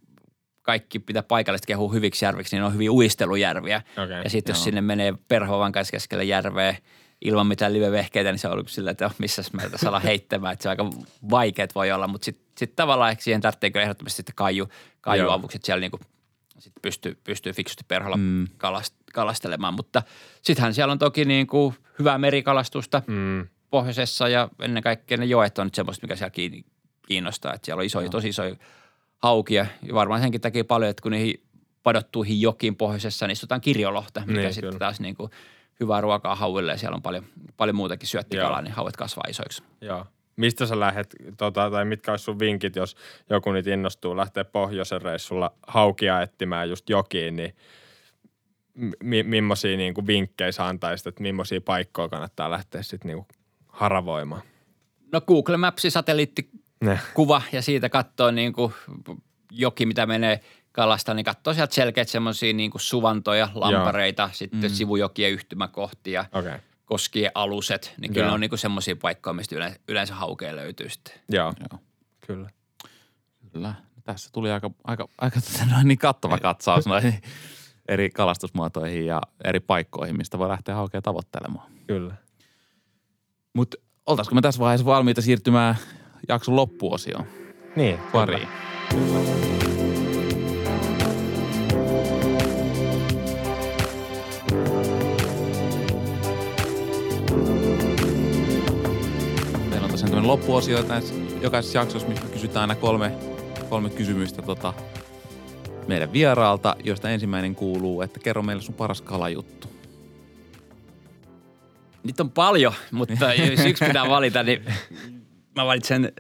kaikki pitää paikallisesti kehua hyviksi järviksi, niin ne on hyviä uistelujärviä. Okei, ja sitten jos sinne menee perhovan kanssa keskelle järveä ilman mitään livevehkeitä, niin se on ollut sillä, että missä mä tässä ollaan heittämään. Että se aika vaikeat voi olla, mutta sitten sit tavallaan ehkä siihen tarvitseeko ehdottomasti sitten kaiju, kaijuavukset siellä niin kuin sit pystyy, pystyy fiksusti perholla mm. kalast, kalastelemaan. Mutta sittenhän siellä on toki niin kuin hyvää merikalastusta Mm. pohjoisessa ja ennen kaikkea ne joet on nyt semmoista, mikä siellä kiinnostaa. Että siellä on isoja, tosi isoja haukia ja varmaan senkin takia paljon, että kun niihin padottuihin jokiin pohjoisessa, niin istutaan kirjolohta, mikä Niin, sitten kyllä. taas niin kuin hyvää ruokaa hauille ja siellä on paljon, paljon muutakin syöttikalaa, niin hauet kasvaa isoiksi. Joo. Mistä sä lähdet, tota, tai mitkä olisi sun vinkit, jos joku nyt innostuu lähteä pohjoisen reissulla haukia etsimään just jokiin, niin mi- millaisia niin kuin vinkkejä sä antaisit, että millaisia paikkoja kannattaa lähteä sitten niin haravoimaan? No Google Mapsin satelliittikuva Ne. ja siitä katsoo niin kuin joki, mitä menee kalasta, niin katsoo sieltä selkeät semmoisia niin kuin suvantoja, lampareita, sitten mm. sivujokien yhtymäkohtia, okay. koskien aluset, niin kyllä Joo. ne on niin semmoisia paikkoja, mistä yleensä, yleensä haukea löytyy sitten. joo, Joo. kyllä. Kyllä. Tässä tuli aika, aika, aika tota noin niin kattava katsaus noihin eri kalastusmuotoihin ja eri paikkoihin, mistä voi lähteä haukea tavoittelemaan. Kyllä. Mutta oltaisiko me tässä vaiheessa valmiita siirtymään jakson loppuosioon Niin, pariin? Meillä on tosiaan tämmöinen loppuosio näissä jokaisessa jaksossa, missä me kysytään aina kolme, kolme kysymystä tota, meidän vieraalta, joista ensimmäinen kuuluu, että kerro meille sun paras kalajuttu. Niitä on paljon, mutta jos yksi pitää valita, niin mä valitsen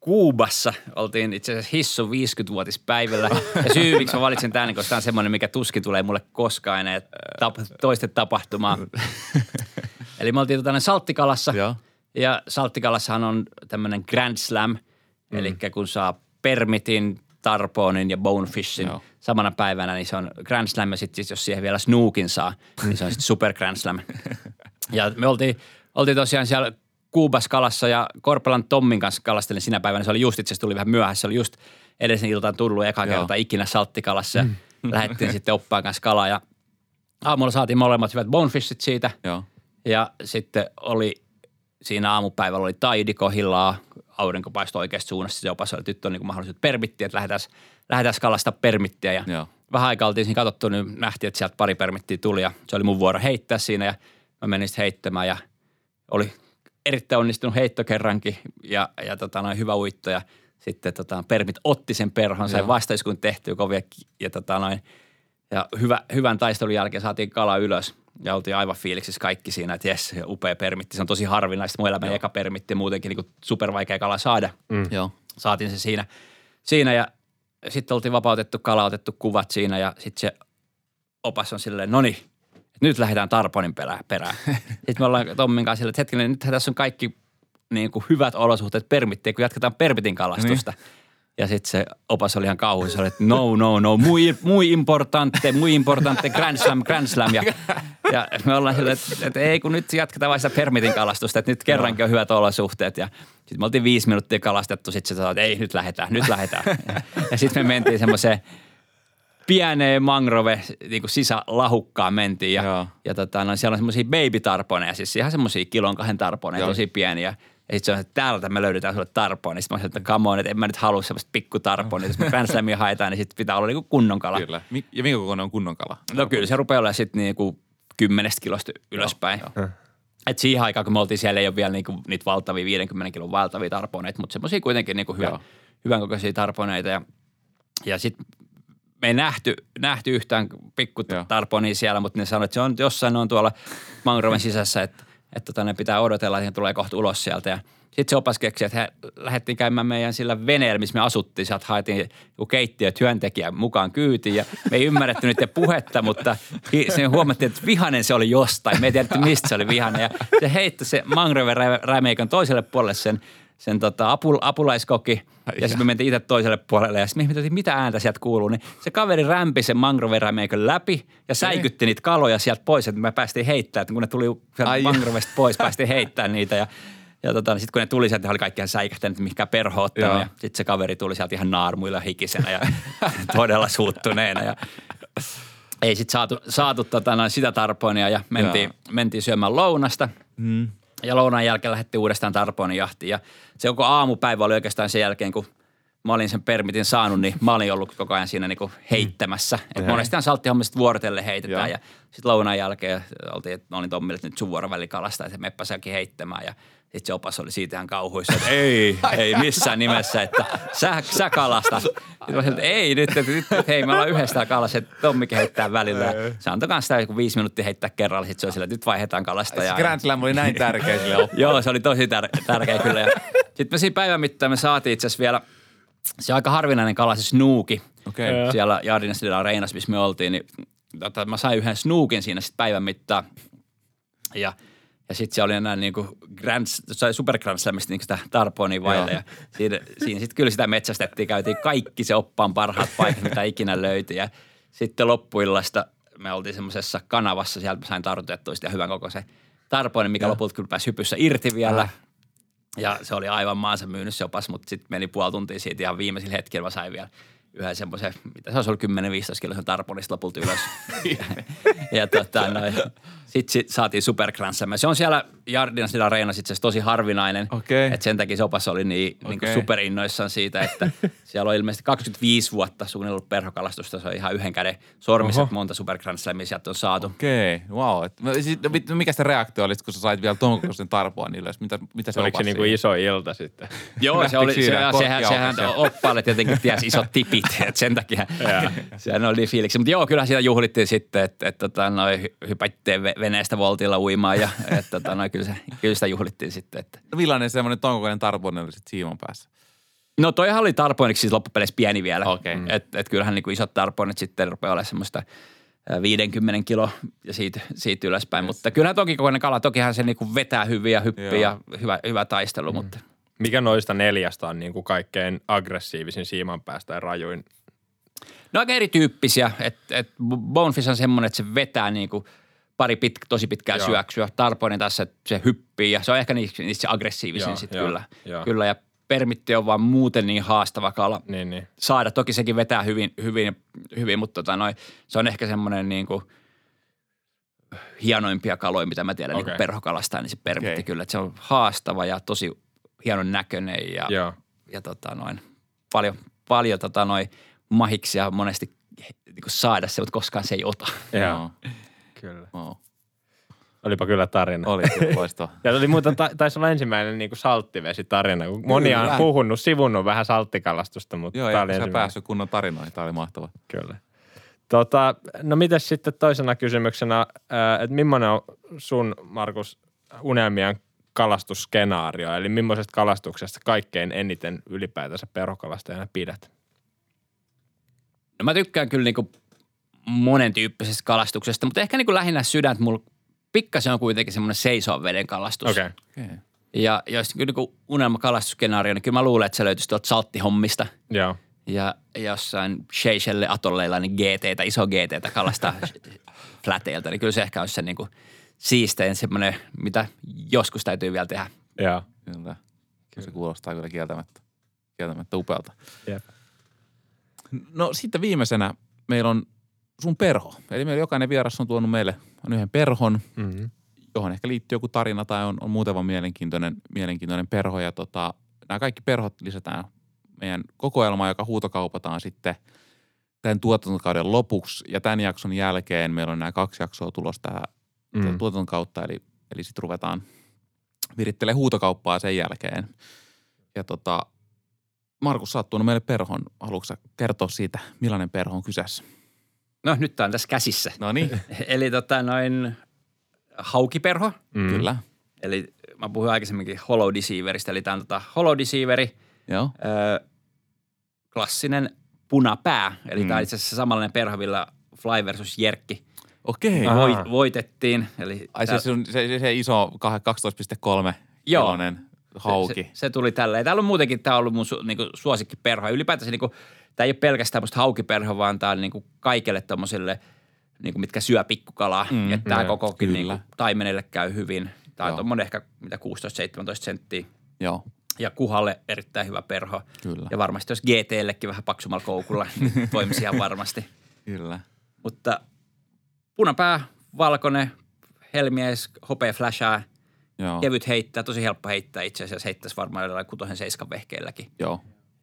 Kuubassa. Oltiin itse asiassa Hissun 50-vuotispäivällä. Ja syy, miksi mä valitsin tämän, koska tämä on semmoinen, mikä tuskin tulee mulle koskaan enää tap- toisten tapahtumaa. Eli me oltiin tota, Salttikalassa. Joo. Ja Salttikalassahan on tämmöinen Grand Slam, mm. eli kun saa permitin, tarponin ja bonefishin Joo. samana päivänä, niin se on Grand Slam. Ja sitten jos siihen vielä snookin saa, niin se on sitten Super Grand Slam. Ja me oltiin, oltiin tosiaan siellä Kuubas kalassa ja Korpelan Tommin kanssa kalastelin sinä päivänä. Se oli just itse tuli vähän myöhässä. Se oli just edellisen iltaan tullut eka Joo. kerta ikinä salttikalassa ja lähdettiin sitten oppaan kanssa kalaa. Ja aamulla saatiin molemmat hyvät bonefishit siitä. Joo. Ja sitten oli siinä aamupäivällä oli taidi kohillaan, aurinko paistoi oikeasta suunnasta. Se jopa se oli tyttö niin mahdollisuus permittiä, että lähdetään, lähdetään kalasta permittiä. Ja Joo. vähän aikaa oltiin siinä katsottu, niin nähtiin, että sieltä pari permittiä tuli ja se oli mun vuoro heittää siinä ja mä menin sitten heittämään ja oli erittäin onnistunut heitto kerrankin ja, ja tota, noin hyvä uitto ja sitten tota, permit otti sen perhon, sai vastaiskun tehtyä kovia ja, tota, noin, ja hyvä, hyvän taistelun jälkeen saatiin kala ylös ja oltiin aivan fiiliksissä kaikki siinä, että jes, upea permitti. Se on tosi harvinaista. Mun elämän eka permitti muutenkin niin super vaikea kala saada Mm. Joo. saatiin se siinä, siinä ja sitten oltiin vapautettu kala, otettu kuvat siinä ja sitten se opas on silleen, no niin, nyt lähdetään Tarponin perään. perään. sitten me ollaan Tommin kanssa silleen, että hetkinen, nyt tässä on kaikki niin kuin hyvät olosuhteet permittiä, kun jatketaan permitin kalastusta. Ja sitten se opas oli ihan kauhuissa, se oli, että no, no, no, muy, muy importante, muy importante, grand slam, grand slam. Ja, ja me ollaan silleen, että, että ei kun nyt jatketaan vain sitä permitin kalastusta, että nyt kerrankin on hyvät olosuhteet. Ja sitten me oltiin viisi minuuttia kalastettu, sitten se sanoi, että ei nyt lähdetään, nyt lähdetään. Ja, ja sitten me mentiin semmoiseen pieneen mangrove niin kuin sisälahukkaan mentiin ja, Joo. ja tota, no, siellä on semmoisia baby-tarponeja, siis ihan semmoisia kilon kahden tarponeja, Joo. tosi pieniä. Ja sitten se on, että täältä me löydetään sulle tarpoon. Niin sitten mä sanoin, että come on, että en mä nyt halua semmoista pikkutarpoa. Jos me Slamia haetaan, niin sitten pitää olla niinku kunnon kala. Kyllä. Ja minkä kokoinen on kunnon kala? No kyllä se rupeaa olemaan sitten niinku kymmenestä kilosta ylöspäin. Et siihen aikaan, kun me oltiin siellä, ei ole vielä niinku niitä valtavia 50 kilon valtavia tarponeita, mutta semmoisia kuitenkin niinku hyvä, Joo. hyvän kokoisia tarponeita. Ja, ja sitten me ei nähty, nähty yhtään pikku Joo. tarponia siellä, mutta ne sanoivat, että se on jossain on tuolla mangroven sisässä, että, että tota, ne pitää odotella, että ne tulee kohta ulos sieltä. Ja sitten se opas keksi, että he lähdettiin käymään meidän sillä veneellä, missä me asuttiin. Sieltä haettiin keittiö työntekijä mukaan kyytiin ja me ei ymmärretty niiden puhetta, mutta se huomattiin, että vihanen se oli jostain. Me ei tiedetty, mistä se oli vihanen. Ja se heitti se mangroven rä- rämeikon toiselle puolelle sen, sen tota, apul, apulaiskoki. Ja sitten me mentiin itse toiselle puolelle ja sitten me ihmeteltiin, mitä ääntä sieltä kuuluu. Niin se kaveri rämpi sen mangroverämeikön läpi ja säikytti niitä kaloja sieltä pois, että me päästiin heittämään. Että kun ne tuli sieltä mangrovesta pois, päästiin heittämään niitä ja ja tota, sitten kun ne tuli sieltä, ne oli kaikki ihan säikähtänyt, mihinkään perho ottanut. Joo. Ja sitten se kaveri tuli sieltä ihan naarmuilla hikisenä ja todella suuttuneena. Ja ei sitten saatu, saatu tota, sitä tarpoinia ja mentiin, mentiin syömään lounasta. Mm. Ja lounaan jälkeen lähdettiin uudestaan Tarponin jahtiin. Ja se koko aamupäivä oli oikeastaan sen jälkeen, kun mä olin sen permitin saanut, niin mä olin ollut koko ajan siinä niinku heittämässä. Mm. Et monestihan salttihommista vuorotelle heitetään. Joo. Ja sitten lounaan jälkeen oltiin, että olin Tommille, että nyt sun vuoro välikalasta, että meppä säkin heittämään. Ja sitten se opas oli siitä ihan kauhuissa, että ei, ei missään nimessä, että sä, sä kalasta. Sitten mä sanoin, että ei nyt, että, nyt, että hei, me ollaan yhdessä kalassa, että Tommikin heittää välillä. Ja Se antoi kanssa sitä joku viisi minuuttia heittää kerralla, sitten se oli sillä, että nyt vaihdetaan kalasta. Ja, Grand Slam oli näin tärkeä sille Joo, se oli tosi tär- tärkeä kyllä. Sitten me siinä päivän mittaan me saatiin itse asiassa vielä, se aika harvinainen kala, se snuuki. Joo. Siellä Jardinasilla Reinas, missä me oltiin, niin tota, mä sain yhden snuukin siinä sitten päivän mittaan. Ja, ja sitten se oli enää niinku Grand, Super Grand Slamista niinku sitä tarponia vaille. Ja siinä, siinä sitten kyllä sitä metsästettiin, käytiin kaikki se oppaan parhaat paikat, mitä ikinä löytyi. Ja sitten loppuillasta me oltiin semmoisessa kanavassa, sieltä mä sain tartutettua sitä hyvän koko se tarpoinen, mikä lopulta kyllä pääsi hypyssä irti vielä. Äh. Ja se oli aivan maansa myynyt se opas, mutta sitten meni puoli tuntia siitä ihan viimeisillä hetkellä mä sain vielä yhden semmoisen, mitä se olisi ollut 10-15 kiloisen tarponista lopulta ylös. ja, ja tota, no, sitten sit saatiin Super Grand Slam. Se on siellä Jardinasilla Areenassa itse asiassa tosi harvinainen. Okei. Että sen takia se opas oli niin, niin kuin Okei. superinnoissaan siitä, että siellä on ilmeisesti 25 vuotta suunnilleen perhokalastusta. Se on ihan yhden käden sormiset, Oho. monta Super Grand Slamia sieltä on saatu. Okei, wow. Et, no, sit, no, mit- mikä se reaktio oli, kun sä sait vielä ton kokoisen tarpoa niille? Mitä, mitä se Oliko se niinku iso ilta sitten? Joo, se oli, se, siinä ja sehän, sehän oppaalle tietenkin tiesi isot tipit, että sen takia Jaa. sehän oli niin fiiliksi. Mutta joo, kyllä siellä juhlittiin sitten, että, että tota, noi hy- hypättiin ve- veneestä voltilla uimaan ja että, tota, noi, kyllä, se, kyllä sitä juhlittiin sitten. Että. No, Millainen semmoinen ton kokoinen tarponen oli sit siiman päässä? No toihan oli tarpoiniksi siis loppupeleissä pieni vielä. Okei. Mm. Että et kyllähän niin kuin isot tarpoinnit sitten rupeaa olemaan semmoista ää, 50 kilo ja siitä, siitä ylöspäin. Yes. Mutta kyllähän toki kokoinen kala, tokihan se niin kuin vetää hyppii Joo. ja hyvä, hyvä taistelu, mm. mutta Mikä noista neljästä on niinku kaikkein aggressiivisin siiman päästä ja rajuin? No aika erityyppisiä. Et, et Bonefish on semmoinen, että se vetää niinku pari pit, tosi pitkää Joo. syöksyä. Tarpoinen tässä, että se hyppii ja se on ehkä niistä, niistä se aggressiivisin Joo, sitten joo, kyllä. joo. Kyllä ja permitti on vaan muuten niin haastava kala Niin, niin. saada. Toki sekin vetää hyvin, hyvin, hyvin mutta tota noi, se on ehkä semmoinen niin kuin hienoimpia kaloja, mitä mä tiedän okay. Niin perhokalastaa, niin se permitti Okei. kyllä. Että se on haastava ja tosi hienon näköinen ja, Joo. ja tota noin, paljon, paljon tota noin mahiksia monesti niin kuin saada se, mutta koskaan se ei ota. Joo. Kyllä. Joo. Olipa kyllä tarina. Oli kyllä loistava. Ja oli muuten, ta- taisi olla ensimmäinen niin salttivesitarina. kun Moni on Kyllä. puhunut, sivunnut vähän salttikalastusta, mutta Joo, tämä oli ensimmäinen. päässyt kunnon tarinoihin. Tämä oli mahtava. Kyllä. Tota, no mites sitten toisena kysymyksenä, että millainen on sun, Markus, unelmien kalastusskenaario? Eli millaisesta kalastuksesta kaikkein eniten ylipäätänsä perhokalastajana pidät? No mä tykkään kyllä niinku monen tyyppisestä kalastuksesta, mutta ehkä niinku lähinnä sydäntä mulla pikkasen on kuitenkin semmoinen seisoo veden kalastus. Okei. Okay. Okay. Ja jos kyllä niinku unelmakalastusskenaario, niin kyllä mä luulen, että se löytyisi tuolta salttihommista. Joo. Ja jossain Seychelle atolleilla niin GTtä, iso GTtä kalastaa fläteiltä, niin kyllä se ehkä olisi se niinku siistein semmoinen, mitä joskus täytyy vielä tehdä. Joo. Kyllä. Se kuulostaa kyllä kieltämättä, kieltämättä upealta. Jep. No sitten viimeisenä meillä on sun perho. Eli meillä jokainen vieras on tuonut meille on yhden perhon, Mm-hmm. johon ehkä liittyy joku tarina tai on, on muuten vaan mielenkiintoinen, mielenkiintoinen perho. Ja tota, nämä kaikki perhot lisätään meidän kokoelmaan, joka huutokaupataan sitten tämän tuotantokauden lopuksi. Ja tämän jakson jälkeen meillä on nämä kaksi jaksoa tulossa tähän Mm. tuotannon kautta, eli, eli sitten ruvetaan virittelemään huutokauppaa sen jälkeen. Ja tota, Markus, sä oot meille perhon. Haluatko kertoa siitä, millainen perho on kyseessä? No nyt tää on tässä käsissä. No niin, Eli tota noin haukiperho, Mm. kyllä. eli mä puhuin aikaisemminkin Hollow Deceiveristä, eli tämä on tota Hollow Deceiveri, Joo, öö, klassinen punapää, eli mm. Tämä on itse asiassa samanlainen perho, millä Fly versus Jerkki okei. Voit, voitettiin. Eli Ai tää- se, se, se, se iso kah- 12,3 Joo. kiloinen hauki. Se, se, tuli tälleen. Täällä on muutenkin, tämä on ollut mun su, niinku, suosikkiperho. Ylipäätänsä niinku, tämä ei ole pelkästään musta haukiperho, vaan tämä on niinku kaikille tommosille, niinku, mitkä syö pikkukalaa. Mm, että tämä kokokin niinku, taimenelle käy hyvin. Tämä on Joo. tommonen ehkä mitä 16-17 senttiä. Joo, Ja kuhalle erittäin hyvä perho. kyllä. Ja varmasti jos GTllekin vähän paksumalla koukulla, niin toimisi ihan varmasti. Kyllä. Mutta punapää, valkoinen, helmies, hopea flashaa, Joo, kevyt heittää, tosi helppo heittää itse asiassa, heittäisi varmaan jollain kutosen seiskan vehkeilläkin. joo.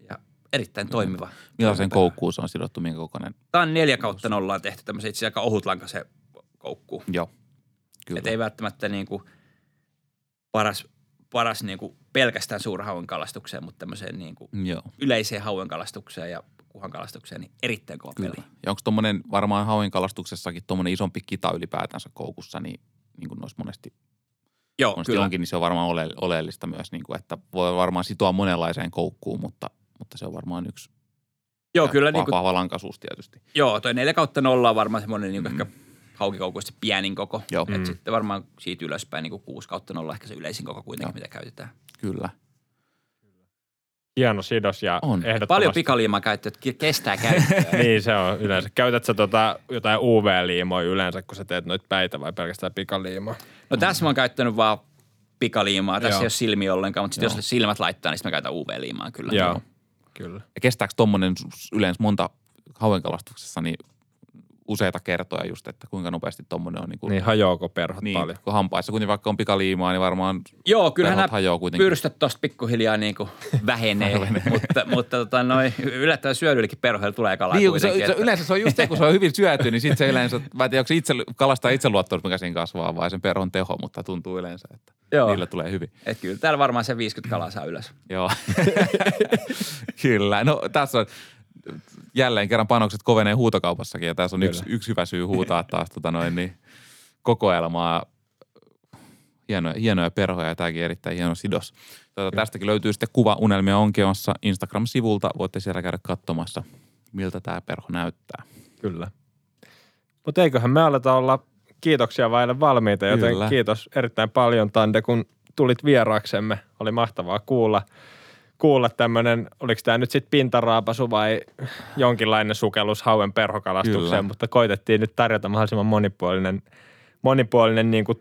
Ja erittäin toimiva. Millaisen koukkuun se on sidottu, minkä kokoinen? Tämä on neljä kautta nollaan tehty tämmöisen itse asiassa aika ohutlankaisen koukku. Joo, kyllä. Että ei välttämättä niin kuin paras, paras niin kuin pelkästään suurhauen kalastukseen, mutta tämmöiseen niin kuin Joo, yleiseen hauen kalastukseen ja kuhan kalastukseen, niin erittäin kova kyllä. peli. Ja onko tuommoinen varmaan hauin kalastuksessakin tuommoinen isompi kita ylipäätänsä koukussa, niin, niin kuin noissa monesti, Joo, monesti kyllä. onkin, niin se on varmaan ole, oleellista myös, niin kuin, että voi varmaan sitoa monenlaiseen koukkuun, mutta, mutta se on varmaan yksi Joo, ja kyllä va- niin kuin, vahva lankaisuus tietysti. joo, toi neljä kautta nolla on varmaan semmoinen niin kuin Mm. ehkä haukikoukuista pienin koko. Joo. Et Mm. sitten varmaan siitä ylöspäin niin kuin kuusi kautta nolla ehkä se yleisin koko kuitenkin, Joo. mitä käytetään. Kyllä. Hieno sidos ja On. ehdottomasti. Paljon pikaliimaa käyttöä, että ke- kestää käyttöä. niin se on yleensä. Käytät sä tota, jotain UV-liimoja yleensä, kun sä teet noita päitä vai pelkästään pikaliimoa? No tässä mä oon käyttänyt vaan pikaliimaa. Tässä Joo. ei ole silmiä ollenkaan, mutta sit Joo. jos silmät laittaa, niin mä käytän UV-liimaa kyllä. Joo. Kyllä. Ja kestääkö tuommoinen yleensä monta hauenkalastuksessa niin useita kertoja just, että kuinka nopeasti tuommoinen on niin kuin, Niin hajoako perhot niin paljon? kun hampaissa, kun vaikka on pikaliimaa, niin varmaan Joo, kyllähän hajoaa kuitenkin. pyrstöt tosta pikkuhiljaa niin kuin vähenee, mutta, mutta tota, noi, yllättävän syödyillekin perhoille tulee kalaa Niin, se, se, yleensä se on just se, kun se on hyvin syöty, niin sitten se yleensä, mä en tiedä, onko se itse, kalastaa itseluottamus, mikä siinä kasvaa, vai sen perhon teho, mutta tuntuu yleensä, että Joo. niillä tulee hyvin. Et kyllä täällä varmaan se 50 kalaa saa ylös. Joo. Kyllä. No tässä on jälleen kerran panokset kovenee huutokaupassakin ja tässä on yksi, yksi hyvä syy huutaa taas tota noin, niin kokoelmaa hienoja, hienoja perhoja ja tämäkin erittäin hieno sidos. Tota, tästäkin löytyy sitten kuva Unelmia Onkeossa Instagram-sivulta. Voitte siellä käydä katsomassa, miltä tämä perho näyttää. Kyllä. Mutta eiköhän me aleta olla kiitoksia vaille valmiita, joten Kyllä. kiitos erittäin paljon Tande, kun tulit vieraaksemme. Oli mahtavaa kuulla, kuulla tämmöinen, oliko tämä nyt sitten pintaraapasu vai jonkinlainen sukellus hauen perhokalastukseen, Kyllä. mutta koitettiin nyt tarjota mahdollisimman monipuolinen, monipuolinen niin kuin,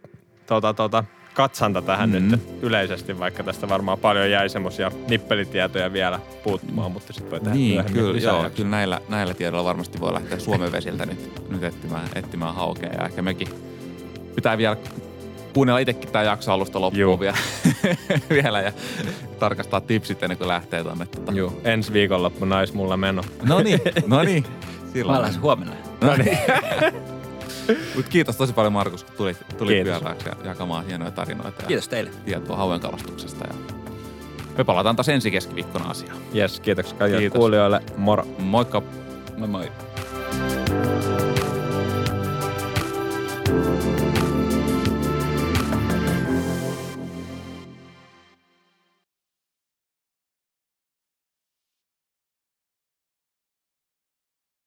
tota, tota, katsanta tähän Mm. nyt yleisesti, vaikka tästä varmaan paljon jäi semmoisia nippelitietoja vielä puuttumaan, mutta sitten voi tehdä Niin, kyllä, lisää joo, kyllä näillä, näillä tiedoilla varmasti voi lähteä Suomen vesiltä nyt, nyt etsimään, etsimään haukea ja ehkä mekin pitää vielä kuunnella itsekin tämä jakso alusta loppuun Juu. vielä, vielä ja tarkastaa tipsit ennen kuin lähtee tonne. Tota. Joo, ensi viikonloppu nais mulla meno. No niin, no niin. Mä Silloin. lähden huomenna. No niin. Mut kiitos tosi paljon Markus, kun tulit, tulit vieraaksi ja jakamaan hienoja tarinoita ja Kiitos teille. tietoa hauen kalastuksesta. Ja me palataan taas ensi keskiviikkona asiaan. Yes, kiitoksia kaikille Kiitos. kuulijoille. Moro. Moikka! Moi moi.